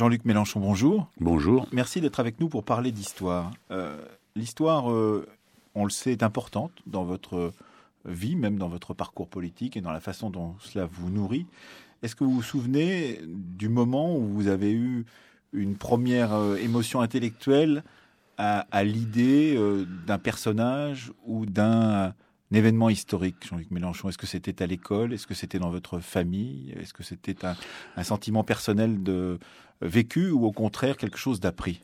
Jean-Luc Mélenchon, bonjour. Bonjour. Merci d'être avec nous pour parler d'histoire. Euh, l'histoire, euh, on le sait, est importante dans votre vie, même dans votre parcours politique et dans la façon dont cela vous nourrit. Est-ce que vous vous souvenez du moment où vous avez eu une première euh, émotion intellectuelle à, à l'idée d'un personnage ou d'un événement historique, Jean-Luc Mélenchon. Est-ce que c'était à l'école? Est-ce que c'était dans votre famille? Est-ce que c'était un, sentiment personnel de vécu ou au contraire quelque chose d'appris?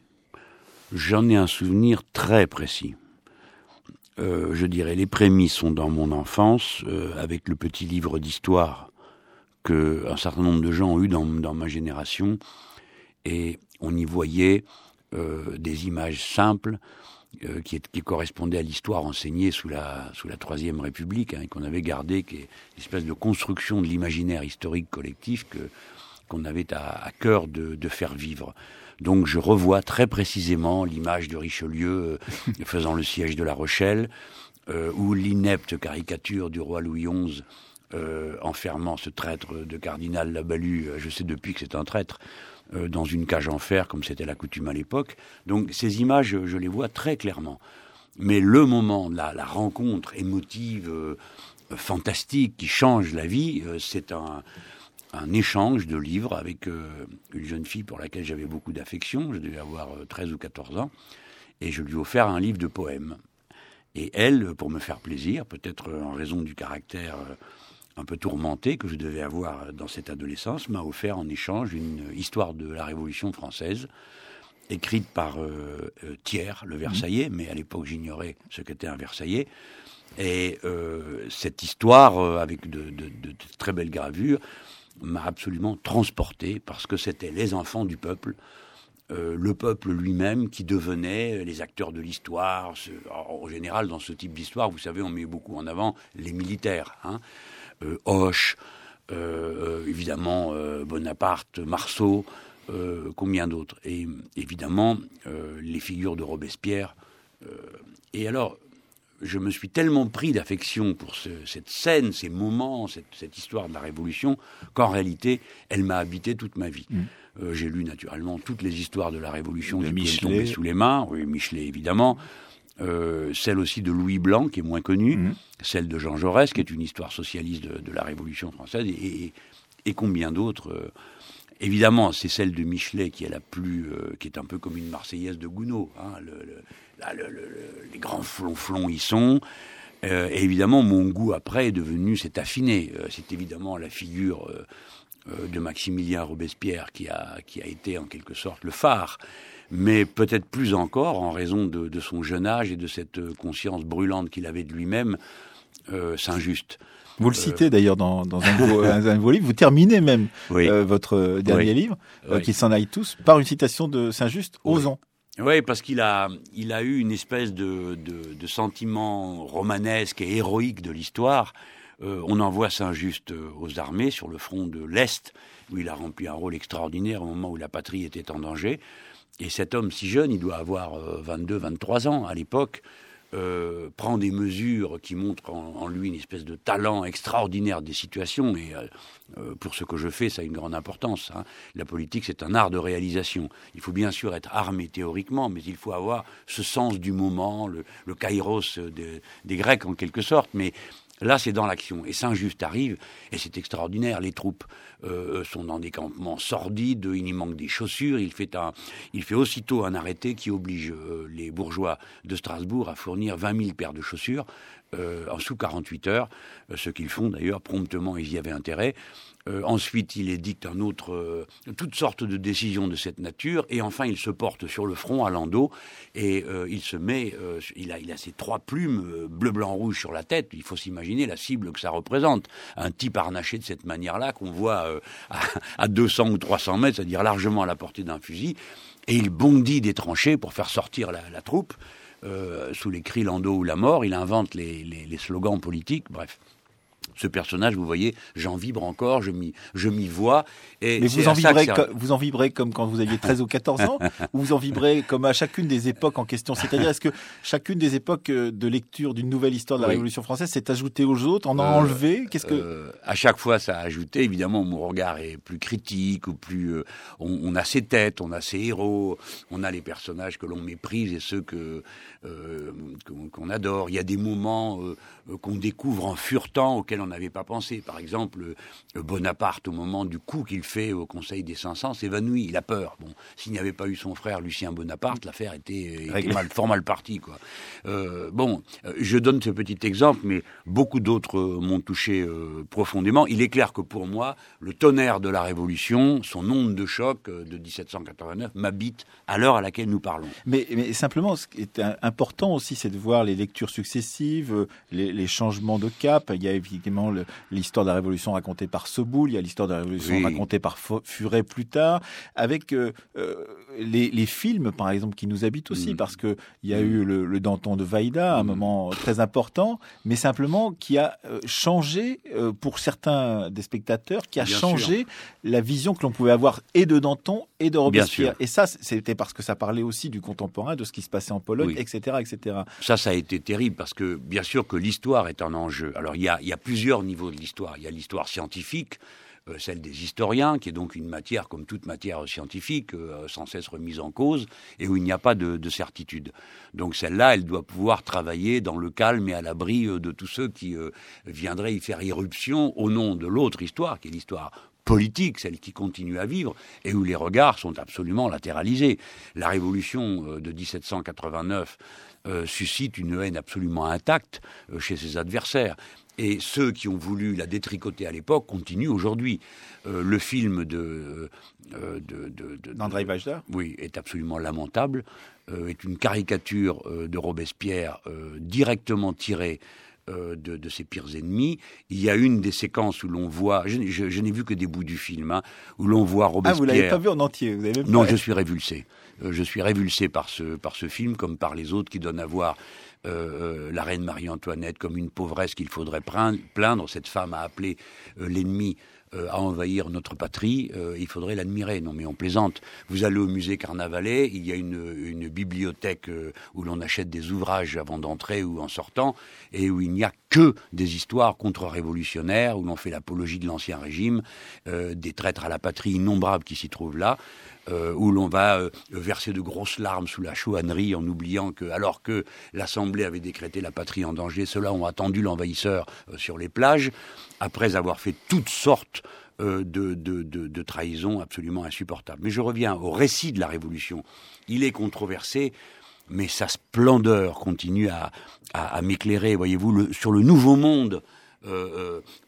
J'en ai un souvenir très précis. Euh, je dirais les prémices sont dans mon enfance, euh, avec le petit livre d'histoire que un certain nombre de gens ont eu dans, ma génération, et on y voyait euh, des images simples euh, qui, correspondait à l'histoire enseignée sous la, Troisième République, hein, et qu'on avait gardé, qui est une espèce de construction de l'imaginaire historique collectif que, qu'on avait à, cœur de, faire vivre. Donc je revois très précisément l'image de Richelieu euh, faisant le siège de La Rochelle, euh, ou l'inepte caricature du roi Louis XI enfermant ce traître de cardinal Labalu, je sais depuis que c'est un traître, euh, dans une cage en fer, comme c'était la coutume à l'époque. Donc ces images, je, les vois très clairement. Mais le moment, la, la rencontre émotive, euh, fantastique, qui change la vie, euh, c'est un, un, échange de livres avec une jeune fille pour laquelle j'avais beaucoup d'affection. Je devais avoir 13 ou 14 ans. Et je lui ai offert un livre de poèmes. Et elle, pour me faire plaisir, peut-être en raison du caractère un peu tourmenté que je devais avoir dans cette adolescence, m'a offert en échange une histoire de la Révolution française, écrite par euh, euh, Thiers, le Versaillais, mais à l'époque j'ignorais ce qu'était un Versaillais. Et euh, cette histoire, euh, avec de, très belles gravures, m'a absolument transporté, parce que c'était les enfants du peuple, euh, le peuple lui-même qui devenait les acteurs de l'histoire. En général, dans ce type d'histoire, vous savez, on met beaucoup en avant les militaires. Hein euh, Hoche, euh, évidemment euh, Bonaparte, Marceau, euh, combien d'autres Et évidemment, euh, les figures de Robespierre. Euh, et alors, je me suis tellement pris d'affection pour ce, cette scène, ces moments, cette, cette, histoire de la Révolution, qu'en réalité, elle m'a habité toute ma vie. Mmh. Euh, J'ai lu naturellement toutes les histoires de la Révolution de qui Michelet. tombaient sous les mains, oui, Michelet évidemment, euh, celle aussi de Louis Blanc, qui est moins connue, mmh. celle de Jean Jaurès, qui est une histoire socialiste de, de la Révolution française, et, et, et combien d'autres. Euh, évidemment, c'est celle de Michelet qui est la plus, euh, qui est un peu comme une Marseillaise de Gounod. Hein, le, le, là, le, les grands flonflons y sont. Euh, et évidemment, mon goût après est devenu, c'est affiné. Euh, c'est évidemment la figure de Maximilien Robespierre qui a, qui a été en quelque sorte le phare mais peut-être plus encore en raison de, de, son jeune âge et de cette conscience brûlante qu'il avait de lui-même, euh, Saint-Just. Vous le citez euh, d'ailleurs dans, dans un, de vos, un, de vos livres. Vous terminez même oui. euh, votre dernier oui. livre, oui. qu'ils s'en aillent tous, par une citation de Saint-Just, Osons. Oui, parce qu'il a, il a eu une espèce de, de, de sentiment romanesque et héroïque de l'histoire. Euh, on envoie Saint-Just aux armées sur le front de l'Est, où il a rempli un rôle extraordinaire au moment où la patrie était en danger. Et cet homme si jeune, il doit avoir 22, 23 ans à l'époque, euh, prend des mesures qui montrent en, lui une espèce de talent extraordinaire des situations. Et euh, pour ce que je fais, ça a une grande importance. Hein. La politique, c'est un art de réalisation. Il faut bien sûr être armé théoriquement, mais il faut avoir ce sens du moment, le, kairos de, des Grecs en quelque sorte. Mais Là, c'est dans l'action. Et Saint-Just arrive, et c'est extraordinaire. Les troupes euh, sont dans des campements sordides, il y manque des chaussures. Il fait, un, il fait aussitôt un arrêté qui oblige euh, les bourgeois de Strasbourg à fournir 20 000 paires de chaussures euh, en sous 48 heures, ce qu'ils font d'ailleurs promptement, ils y avaient intérêt. Euh, ensuite, il édicte un autre, euh, toutes sortes de décisions de cette nature, et enfin, il se porte sur le front à Landau, et euh, il se met, il a, ces trois plumes bleu, blanc, rouge sur la tête. Il faut s'imaginer la cible que ça représente. Un type harnaché de cette manière-là qu'on voit à, à 200 ou 300 mètres, c'est-à-dire largement à la portée d'un fusil, et il bondit des tranchées pour faire sortir la, troupe. Sous les cris Landau ou la mort, il invente les slogans politiques, bref. Ce personnage, vous voyez, j'en vibre encore, je m'y, je m'y vois. Et Mais vous en, vibrez vous en vibrez comme quand vous aviez 13 ou 14 ans, ou vous en vibrez comme à chacune des époques en question? C'est-à-dire, est-ce que chacune des époques euh, de lecture d'une nouvelle histoire de la Révolution française s'est ajoutée aux autres, en a euh, enlevé Qu'est-ce que euh, À chaque fois, ça a ajouté. Évidemment, mon regard est plus critique, ou plus. on, on, a ses têtes, on a ses héros, on a les personnages que l'on méprise et ceux que qu'on adore. Il y a des moments qu'on découvre en furetant auxquels on n'avait pas pensé. Par exemple, Bonaparte, au moment du coup qu'il fait au Conseil des 500, s'évanouit. Il a peur. Bon, s'il n'y avait pas eu son frère Lucien Bonaparte, l'affaire était, mal, fort mal partie. Quoi. Euh, bon, euh, je donne ce petit exemple, mais beaucoup d'autres m'ont touché euh, profondément. Il est clair que pour moi, le tonnerre de la Révolution, son onde de choc de 1789, m'habite à l'heure à laquelle nous parlons. Mais, mais, simplement, ce qui est important aussi, c'est de voir les lectures successives, les, les changements de cap. Il y a évidemment l'histoire de la Révolution racontée par Soboul, il y a l'histoire de la Révolution racontée par Furet plus tard, avec les, les, films, par exemple, qui nous habitent aussi, mm. parce que il y a mm. eu le, le, Danton de Vaïda, un mm. moment très important, mais simplement qui a euh, changé euh, pour certains des spectateurs, qui a changé la vision que l'on pouvait avoir et de Danton et de Robespierre. Et ça, c'était parce que ça parlait aussi du contemporain, de ce qui se passait en Pologne, etc., etc. Ça, ça a été terrible parce que bien sûr que l'histoire est un enjeu. Alors il y a, il y a plusieurs niveaux de l'histoire. Il y a l'histoire scientifique euh, celle des historiens, qui est donc une matière comme toute matière scientifique, euh, sans cesse remise en cause, et où il n'y a pas de, certitude. Donc celle-là, elle doit pouvoir travailler dans le calme et à l'abri euh, de tous ceux qui viendraient y faire irruption au nom de l'autre histoire, qui est l'histoire politique, celle qui continue à vivre, et où les regards sont absolument latéralisés. La révolution de 1789 suscite une haine absolument intacte chez ses adversaires. Et ceux qui ont voulu la détricoter à l'époque continuent aujourd'hui. Euh, le film de, euh, d'André Vajda? Oui, est absolument lamentable. Euh, est une caricature de Robespierre directement tirée de, ses pires ennemis. Il y a une des séquences où l'on voit, je, n'ai vu que des bouts du film, hein, où l'on voit Robespierre. Ah, vous l'avez pas vu en entier vous avez Non, je suis révulsé. je suis révulsé par ce, par ce film, comme par les autres qui donnent à voir euh, euh, la reine Marie-Antoinette comme une pauvresse qu'il faudrait plaindre. Cette femme a appelé euh, l'ennemi à envahir notre patrie, il faudrait l'admirer. Non, mais on plaisante. Vous allez au musée Carnavalet, il y a une, bibliothèque où l'on achète des ouvrages avant d'entrer ou en sortant, et où il n'y a que des histoires contre-révolutionnaires, où l'on fait l'apologie de l'ancien régime, des traîtres à la patrie innombrables qui s'y trouvent là. Euh, où l'on va euh, verser de grosses larmes sous la chouannerie en oubliant que, alors que l'Assemblée avait décrété la patrie en danger, ceux-là ont attendu l'envahisseur euh, sur les plages, après avoir fait toutes sortes de, de, trahisons absolument insupportables. Mais je reviens au récit de la Révolution. Il est controversé, mais sa splendeur continue à, à, m'éclairer, voyez-vous, sur le nouveau monde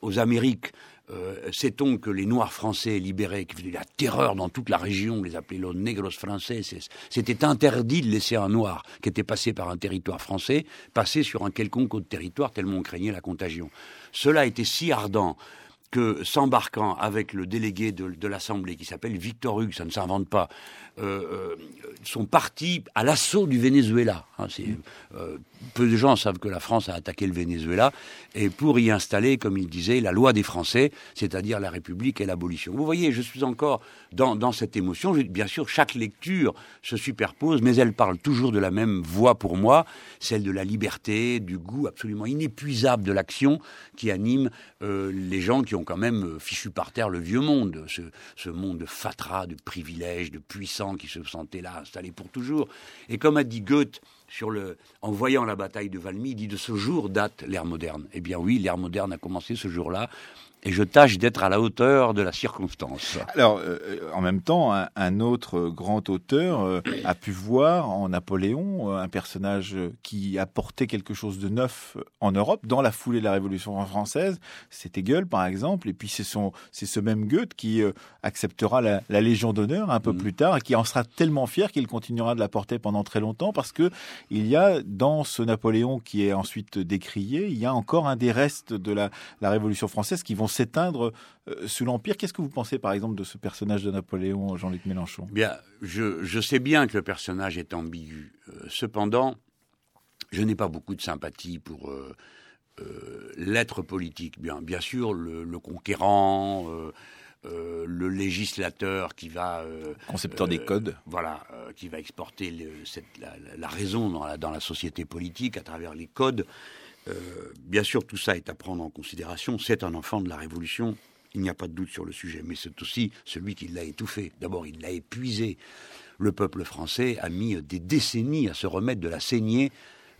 aux Amériques. Euh, sait-on que les Noirs français libérés, qui faisaient la terreur dans toute la région, on les appelait los negros français, c'était interdit de laisser un Noir qui était passé par un territoire français passer sur un quelconque autre territoire tellement on craignait la contagion. Cela était si ardent que s'embarquant avec le délégué de, l'Assemblée qui s'appelle Victor Hugues, ça ne s'invente pas, euh, euh, sont partis à l'assaut du Venezuela. Hein, euh, peu de gens savent que la France a attaqué le Venezuela et pour y installer, comme il disait, la loi des Français, c'est-à-dire la République et l'abolition. Vous voyez, je suis encore dans, dans cette émotion. Bien sûr, chaque lecture se superpose, mais elle parle toujours de la même voix pour moi, celle de la liberté, du goût absolument inépuisable de l'action qui anime les gens qui ont quand même fichu par terre le vieux monde, ce, ce monde de fatras, de privilèges, de puissance qui se sentaient là, installés pour toujours. Et comme a dit Goethe, sur en voyant la bataille de Valmy, il dit de ce jour date l'ère moderne. Eh bien oui, l'ère moderne a commencé ce jour-là, et je tâche d'être à la hauteur de la circonstance. Alors, euh, en même temps, un, autre grand auteur euh, a pu voir en Napoléon euh, un personnage qui apportait quelque chose de neuf en Europe dans la foulée de la Révolution française. C'était Goethe, par exemple, et puis c'est ce même Goethe qui acceptera la, Légion d'honneur un peu mm. plus tard et qui en sera tellement fier qu'il continuera de la porter pendant très longtemps parce que il y a dans ce Napoléon qui est ensuite décrié, il y a encore un des restes de la, la Révolution française qui vont s'éteindre euh, sous l'Empire. Qu'est-ce que vous pensez, par exemple, de ce personnage de Napoléon, Jean-Luc Mélenchon? Bien, je, sais bien que le personnage est ambigu. Euh, cependant, je n'ai pas beaucoup de sympathie pour euh, l'être politique. Bien, bien sûr, le, conquérant, le législateur qui va concepteur des codes, voilà, qui va exporter la, raison dans la, dans la société politique à travers les codes. Bien sûr, tout ça est à prendre en considération. C'est un enfant de la Révolution. Il n'y a pas de doute sur le sujet, mais c'est aussi celui qui l'a étouffé. D'abord, il l'a épuisé. Le peuple français a mis des décennies à se remettre de la saignée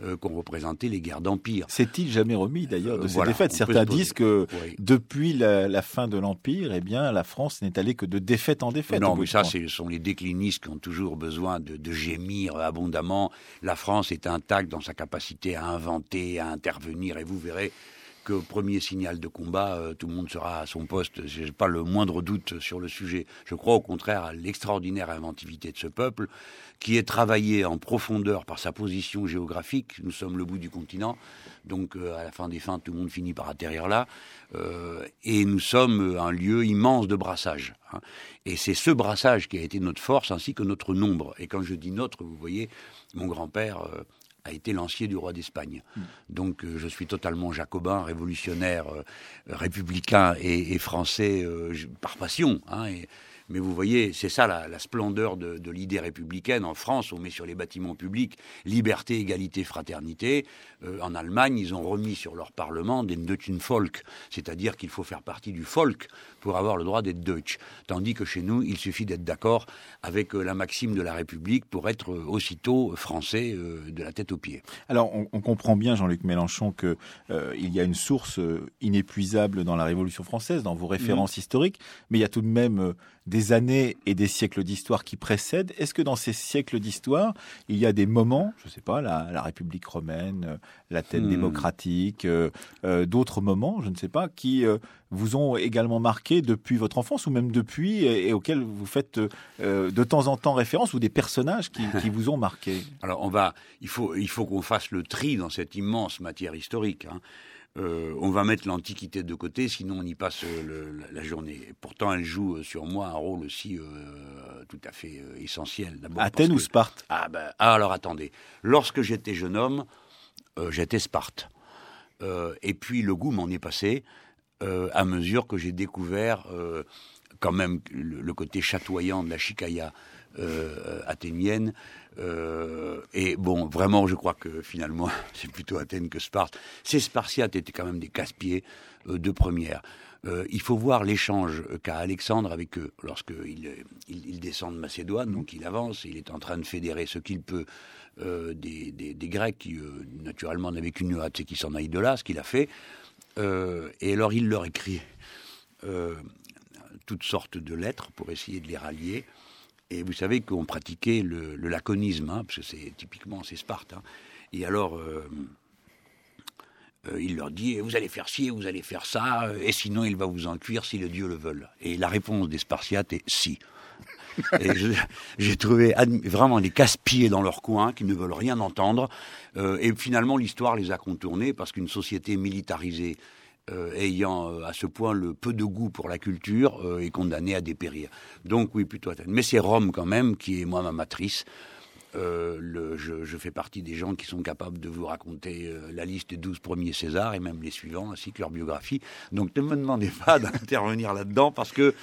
euh, qu'ont représenté les guerres d'Empire. S'est-il jamais remis d'ailleurs de euh, ces défaites Certains disent que depuis la, fin de l'Empire, eh bien, la France n'est allée que de défaite en défaite. Non, mais ça, ce sont les déclinistes qui ont toujours besoin de, de, gémir abondamment. La France est intacte dans sa capacité à inventer, à intervenir, et vous verrez premier signal de combat, euh, tout le monde sera à son poste. Je n'ai pas le moindre doute sur le sujet. Je crois au contraire à l'extraordinaire inventivité de ce peuple, qui est travaillé en profondeur par sa position géographique. Nous sommes le bout du continent, donc euh, à la fin des fins, tout le monde finit par atterrir là. Euh, et nous sommes un lieu immense de brassage. Hein. Et c'est ce brassage qui a été notre force ainsi que notre nombre. Et quand je dis notre, vous voyez, mon grand-père a été lancier du roi d'Espagne. Hmm. Donc euh, je suis totalement jacobin, révolutionnaire, euh, républicain et, français euh, par passion. Hein, et, mais vous voyez, c'est ça la, splendeur de, l'idée républicaine. En France, on met sur les bâtiments publics liberté, égalité, fraternité. Euh, en Allemagne, ils ont remis sur leur parlement des Deutschen Volk, c'est-à-dire qu'il faut faire partie du Volk pour avoir le droit d'être Deutsch. Tandis que chez nous, il suffit d'être d'accord avec euh, la maxime de la République pour être euh, aussitôt français de la tête aux pieds. Alors, on, comprend bien, Jean-Luc Mélenchon, qu'il il y a une source inépuisable dans la Révolution française, dans vos références mmh. historiques, mais il y a tout de même des années et des siècles d'histoire qui précèdent. Est-ce que dans ces siècles d'histoire, il y a des moments, je ne sais pas, la, République romaine, euh, la tête hmm. démocratique, euh, euh, d'autres moments, je ne sais pas, qui vous ont également marqué depuis votre enfance ou même depuis et, auxquels vous faites de temps en temps référence ou des personnages qui, vous ont marqué? Alors on va, il faut, il faut qu'on fasse le tri dans cette immense matière historique. Hein. Euh, on va mettre l'Antiquité de côté, sinon on y passe euh, la journée. pourtant, elle joue euh, sur moi un rôle aussi tout à fait essentiel. Athènes ou Sparte? Ah, ben, ah, alors attendez. Lorsque j'étais jeune homme, j'étais Sparte. et puis le goût m'en est passé à mesure que j'ai découvert quand même le, côté chatoyant de la chicaya athénienne euh, et bon, vraiment, je crois que finalement, c'est plutôt Athènes que Sparte. Ces Spartiates étaient quand même des casse-pieds euh, de première. Euh, il faut voir l'échange qu'a Alexandre avec eux lorsqu'il il, descend de Macédoine, donc il avance, il est en train de fédérer ce qu'il peut des, des, Grecs qui, naturellement, n'avaient qu'une hâte, c'est qu'ils s'en aillent de là, ce qu'il a fait. et alors il leur écrit toutes sortes de lettres pour essayer de les rallier. Et vous savez qu'on pratiquait le, laconisme, hein, parce que c'est typiquement c'est Sparte. Hein. Et alors, euh, euh, il leur dit vous allez faire ci, vous allez faire ça, et sinon il va vous en cuire si le Dieu le veut. Et la réponse des Spartiates est si. et j'ai trouvé vraiment des casse-pieds dans leur coin qui ne veulent rien entendre. Euh, et finalement, l'histoire les a contournés parce qu'une société militarisée euh, ayant euh, à ce point le peu de goût pour la culture est condamné à dépérir. Donc oui, plutôt Athènes. Mais c'est Rome quand même qui est moi ma matrice. Je, fais partie des gens qui sont capables de vous raconter la liste des 12 premiers Césars et même les suivants, ainsi que leur biographie. Donc ne me demandez pas d'intervenir là-dedans parce que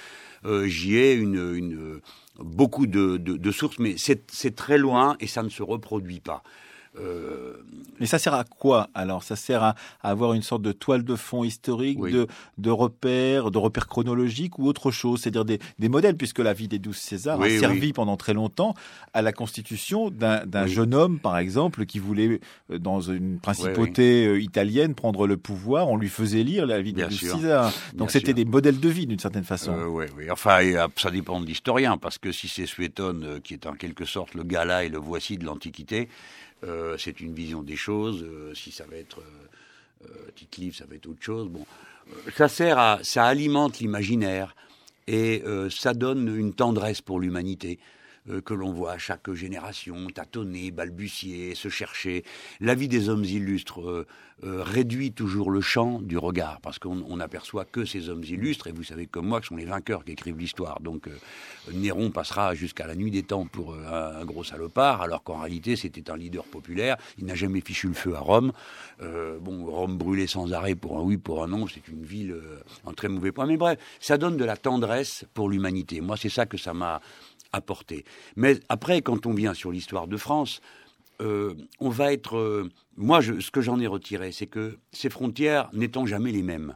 j'y ai une, beaucoup de, sources, mais c'est très loin et ça ne se reproduit pas. Euh, Mais ça sert à quoi alors? Ça sert à, avoir une sorte de toile de fond historique, de, de repères, de repères chronologiques ou autre chose, c'est-à-dire des, des, modèles, puisque la vie des douze Césars a servi pendant très longtemps à la constitution d'un jeune homme, par exemple, qui voulait, euh, dans une principauté euh, italienne, prendre le pouvoir. On lui faisait lire la vie des douze Césars. Donc c'était des modèles de vie d'une certaine façon. oui, oui. Enfin, ça dépend de l'historien, parce que si c'est Suétone, qui est en quelque sorte le gala et le voici de l'Antiquité, euh, c'est une vision des choses. Euh, si ça va être euh, Tite ça va être autre chose. Bon, ça sert à, ça alimente l'imaginaire et ça donne une tendresse pour l'humanité. Euh, que l'on voit à chaque génération tâtonner, balbutier, se chercher. La vie des hommes illustres euh, euh, réduit toujours le champ du regard, parce qu'on n'aperçoit que ces hommes illustres, et vous savez comme moi que ce sont les vainqueurs qui écrivent l'histoire. Donc Néron passera jusqu'à la nuit des temps pour un, gros salopard, alors qu'en réalité c'était un leader populaire. Il n'a jamais fichu le feu à Rome. bon, Rome brûlait sans arrêt pour un oui, pour un non. C'est une ville en très mauvais point. Mais bref, ça donne de la tendresse pour l'humanité. Moi, c'est ça que ça m'a Mais après, quand on vient sur l'histoire de France, euh, on va être. Euh, moi, ce que j'en ai retiré, c'est que ces frontières n'étant jamais les mêmes,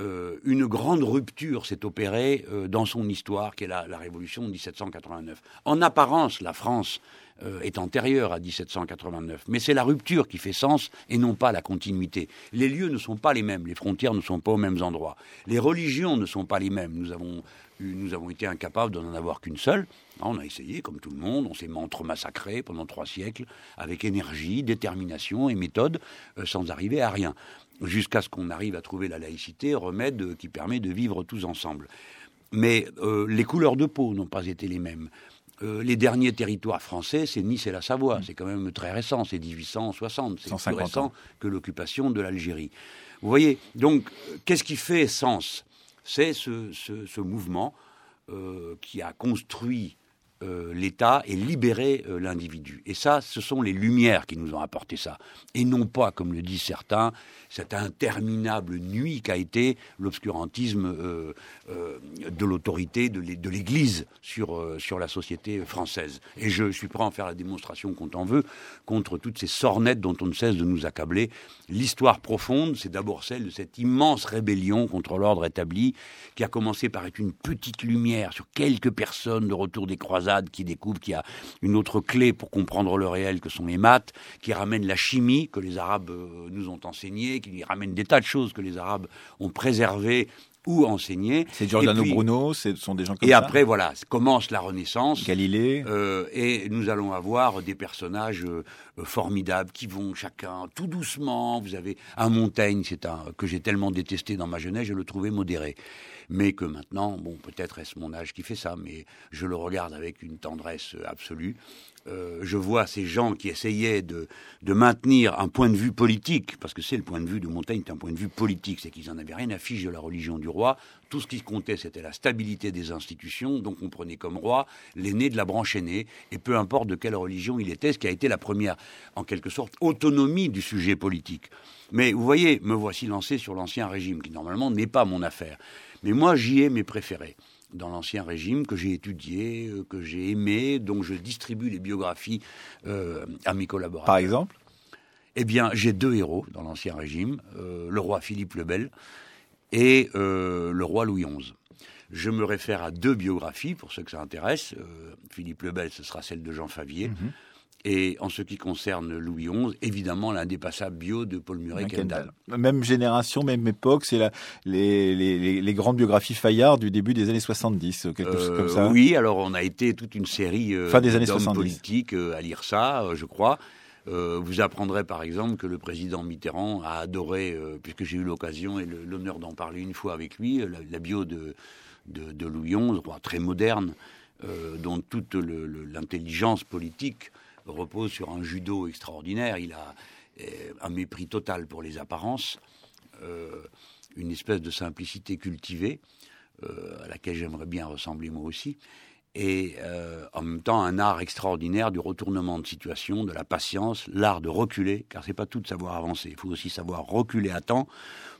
euh, une grande rupture s'est opérée dans son histoire, qui est la, la, Révolution de 1789. En apparence, la France est antérieure à 1789, mais c'est la rupture qui fait sens et non pas la continuité. Les lieux ne sont pas les mêmes, les frontières ne sont pas aux mêmes endroits, les religions ne sont pas les mêmes. Nous avons nous avons été incapables d'en avoir qu'une seule. On a essayé, comme tout le monde, on s'est entre-massacré pendant trois siècles, avec énergie, détermination et méthode, euh, sans arriver à rien. Jusqu'à ce qu'on arrive à trouver la laïcité, remède qui permet de vivre tous ensemble. Mais euh, les couleurs de peau n'ont pas été les mêmes. Euh, les derniers territoires français, c'est Nice et la Savoie. C'est quand même très récent, c'est 1860. C'est plus récent que l'occupation de l'Algérie. Vous voyez, donc, qu'est-ce qui fait sens? C'est ce, mouvement euh, qui a construit l'État et libéré euh, l'individu. Et ça, ce sont les Lumières qui nous ont apporté ça. Et non pas, comme le disent certains, cette interminable nuit qu'a été l'obscurantisme euh, de l'autorité de l'Église sur, sur la société française. Et je, suis prêt à en faire la démonstration qu'on en veut contre toutes ces sornettes dont on ne cesse de nous accabler. L'histoire profonde, c'est d'abord celle de cette immense rébellion contre l'ordre établi qui a commencé par être une petite lumière sur quelques personnes de retour des croisades qui découvre qu'il y a une autre clé pour comprendre le réel que sont les maths, qui ramène la chimie que les Arabes euh, nous ont enseignée, qui ramène des tas de choses que les Arabes ont préservées ou enseignées. C'est Giordano Bruno, ce sont des gens comme et ça. Et après, voilà, commence la Renaissance. Galilée. Euh, et nous allons avoir des personnages euh, formidables qui vont chacun tout doucement. Vous avez un Montaigne, c'est un que j'ai tellement détesté dans ma jeunesse, je le trouvais modéré mais que maintenant, bon, peut-être est-ce mon âge qui fait ça, mais je le regarde avec une tendresse absolue. Euh, je vois ces gens qui essayaient de, de, maintenir un point de vue politique, parce que c'est le point de vue de Montaigne, c'est un point de vue politique, c'est qu'ils n'en avaient rien à fiche de la religion du roi. Tout ce qui comptait, c'était la stabilité des institutions, donc on prenait comme roi l'aîné de la branche aînée, et peu importe de quelle religion il était, ce qui a été la première, en quelque sorte, autonomie du sujet politique. Mais vous voyez, me voici lancé sur l'ancien régime, qui normalement n'est pas mon affaire. Mais moi, j'y ai mes préférés dans l'ancien régime que j'ai étudié, euh, que j'ai aimé, dont je distribue les biographies euh, à mes collaborateurs. Par exemple? Eh bien, j'ai deux héros dans l'ancien régime, euh, le roi Philippe le Bel et le roi Louis XI. Je me réfère à deux biographies pour ceux que ça intéresse. Philippe le Bel, ce sera celle de Jean Favier. Mhm. Et en ce qui concerne Louis XI, évidemment l'indépassable bio de Paul Murray Kendall. Même génération, même époque, c'est les, les, les, grandes biographies Fayard du début des années 70, quelque chose comme ça. Euh, oui, alors on a été toute une série euh, d'hommes politiques euh, à lire ça, je crois. vous apprendrez par exemple que le président Mitterrand a adoré, puisque j'ai eu l'occasion et l'honneur d'en parler une fois avec lui, la, bio de, de, de, Louis XI, très moderne, dont toute l'intelligence politique repose sur un judo extraordinaire. Il a euh, un mépris total pour les apparences, euh, une espèce de simplicité cultivée, euh, à laquelle j'aimerais bien ressembler moi aussi, et en même temps un art extraordinaire du retournement de situation, de la patience, l'art de reculer, car c'est pas tout de savoir avancer, il faut aussi savoir reculer à temps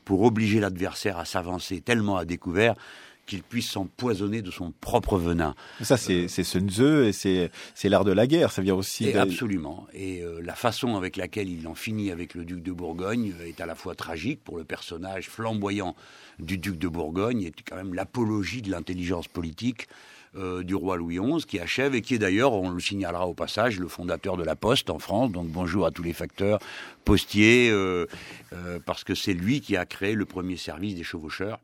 pour obliger l'adversaire à s'avancer tellement à découvert qu'il puisse s'empoisonner de son propre venin. Ça, c'est euh, Sun Tzu et c'est l'art de la guerre. Ça vient aussi. Absolument. Et euh, la façon avec laquelle il en finit avec le duc de Bourgogne est à la fois tragique pour le personnage flamboyant du duc de Bourgogne et quand même l'apologie de l'intelligence politique. Euh, du roi Louis XI, qui achève et qui est d'ailleurs, on le signalera au passage, le fondateur de la Poste en France. Donc bonjour à tous les facteurs postiers, parce que c'est lui qui a créé le premier service des chevaucheurs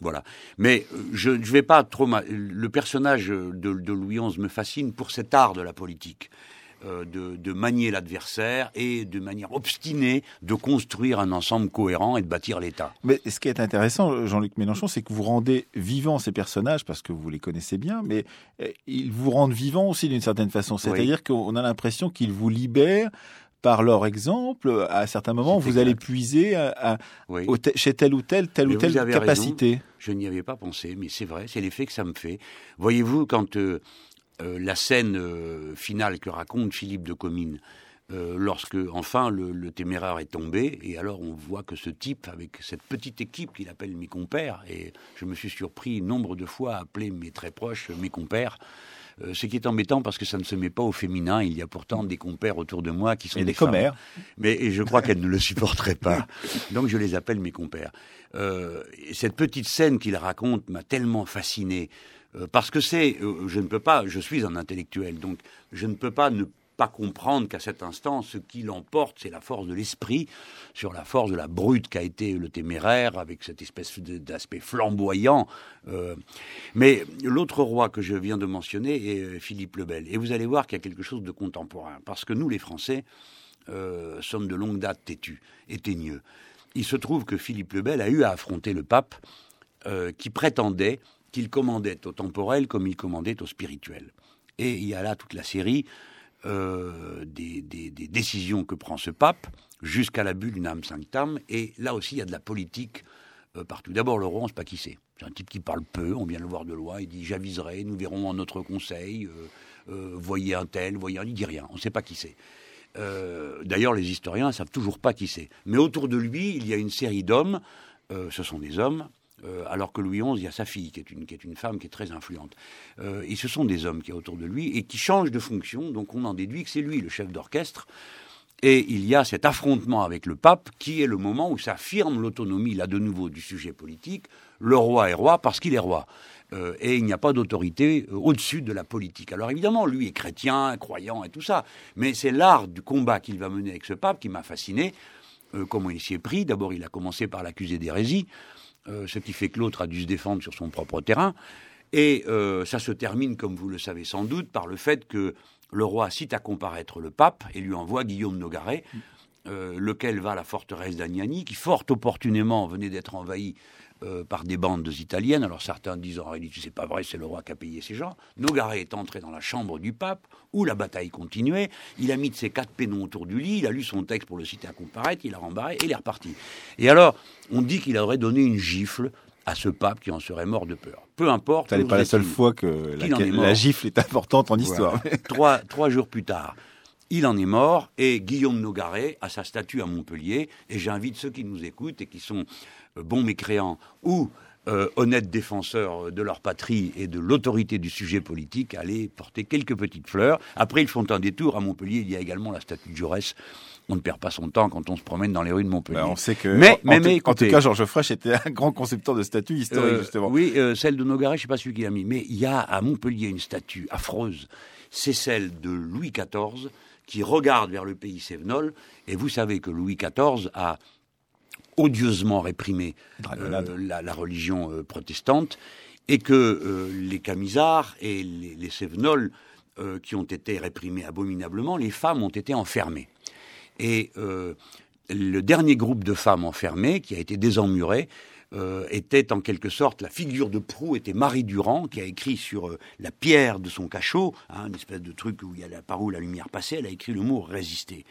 voilà. Mais euh, je ne vais pas trop. Le personnage de, Louis XI me fascine pour cet art de la politique. euh, de, manier l'adversaire et de manière obstinée de construire un ensemble cohérent et de bâtir l'État. Mais ce qui est intéressant, Jean-Luc Mélenchon, c'est que vous rendez vivants ces personnages parce que vous les connaissez bien, mais euh, ils vous rendent vivants aussi d'une certaine façon. C'est-à-dire qu'on a l'impression qu'ils vous libèrent par leur exemple, à certains moments, vous allez puiser à, chez telle ou telle, telle ou telle capacité. Je n'y avais pas pensé, mais c'est vrai, c'est l'effet que ça me fait. Voyez-vous, quand euh, euh, la scène euh, finale que raconte Philippe de Comines, euh, lorsque enfin le, téméraire est tombé, et alors on voit que ce type, avec cette petite équipe qu'il appelle mes compères, et je me suis surpris nombre de fois à appeler mes très proches mes compères, ce qui est embêtant parce que ça ne se met pas au féminin. Il y a pourtant des compères autour de moi qui sont et des, commères. Mais je crois qu'elles ne le supporteraient pas. Donc je les appelle mes compères. cette petite scène qu'il raconte m'a tellement fasciné. Euh, parce que c'est, euh, je ne peux pas, je suis un intellectuel, donc je ne peux pas ne comprendre qu'à cet instant, ce qui l'emporte, c'est la force de l'esprit sur la force de la brute qu'a été le téméraire, avec cette espèce d'aspect flamboyant. Euh. mais l'autre roi que je viens de mentionner est Philippe le Bel. Et vous allez voir qu'il y a quelque chose de contemporain, parce que nous, les Français, sommes de longue date têtus et teigneux. Il se trouve que Philippe le Bel a eu à affronter le pape qui prétendait qu'il commandait au temporel comme il commandait au spirituel. Et il y a là toute la série euh, des, décisions que prend ce pape, jusqu'à la bulle Nam Sanctam, et là aussi il y a de la politique euh, partout. D'abord le roi, on ne sait pas qui c'est. C'est un type qui parle peu, on vient le voir de loin, il dit j'aviserai, nous verrons en notre conseil, euh, voyez un tel, voyez un, il dit rien, on ne sait pas qui c'est. D'ailleurs, les historiens ne savent toujours pas qui c'est. Mais autour de lui, il y a une série d'hommes, ce sont des hommes, euh, alors que Louis XI, il y a sa fille, qui est une, est femme qui est très influente. Euh, et ce sont des hommes qui sont autour de lui et qui changent de fonction, donc on en déduit que c'est lui le chef d'orchestre. Et il y a cet affrontement avec le pape qui est le moment où s'affirme l'autonomie, là de nouveau, du sujet politique. Le roi est roi parce qu'il est roi. Euh, et il n'y a pas d'autorité au-dessus de la politique. Alors évidemment, lui est chrétien, croyant et tout ça, mais c'est l'art du combat qu'il va mener avec ce pape qui m'a fasciné. comment il s'y est pris D'abord, il a commencé par l'accuser d'hérésie. Euh, ce qui fait que l'autre a dû se défendre sur son propre terrain. Et euh, ça se termine, comme vous le savez sans doute, par le fait que le roi cite à comparaître le pape et lui envoie Guillaume Nogaret, euh, lequel va à la forteresse d'Agnani, qui fort opportunément venait d'être envahi euh, par des bandes italiennes. Alors certains disent en réalité c'est pas vrai, c'est le roi qui a payé ces gens. Nogaret est entré dans la chambre du pape où la bataille continuait. Il a mis de ses quatre pénons autour du lit, il a lu son texte pour le citer à comparaître, il a rembarré et il est reparti. Et alors on dit qu'il aurait donné une gifle à ce pape qui en serait mort de peur. Peu importe. Ce n'est pas la seule fois que la, gifle est importante en histoire. trois, trois jours plus tard, il en est mort et Guillaume Nogaret a sa statue à Montpellier. Et j'invite ceux qui nous écoutent et qui sont euh, bons mécréants ou euh, honnêtes défenseurs de leur patrie et de l'autorité du sujet politique aller porter quelques petites fleurs. Après, ils font un détour. À Montpellier, il y a également la statue de Jaurès. On ne perd pas son temps quand on se promène dans les rues de Montpellier. On sait que, mais, en, mais, en, tout, cas, Georges Frêche était un grand concepteur de statues historiques, euh, justement. Oui, celle de Nogaret, je ne sais pas celui qui l'a mis. Mais il y a à Montpellier une statue affreuse. C'est celle de Louis XIV qui regarde vers le pays sévenol. Et vous savez que Louis XIV a odieusement réprimé euh, la, religion euh, protestante et que euh, les Camisards et les, les Cévenols, qui ont été réprimés abominablement, les femmes ont été enfermées. Et le dernier groupe de femmes enfermées, qui a été désemmuré, était en quelque sorte la figure de proue était Marie Durand qui a écrit sur la pierre de son cachot, hein, une espèce de truc où il y a la, par où la lumière passait, elle a écrit le mot résister.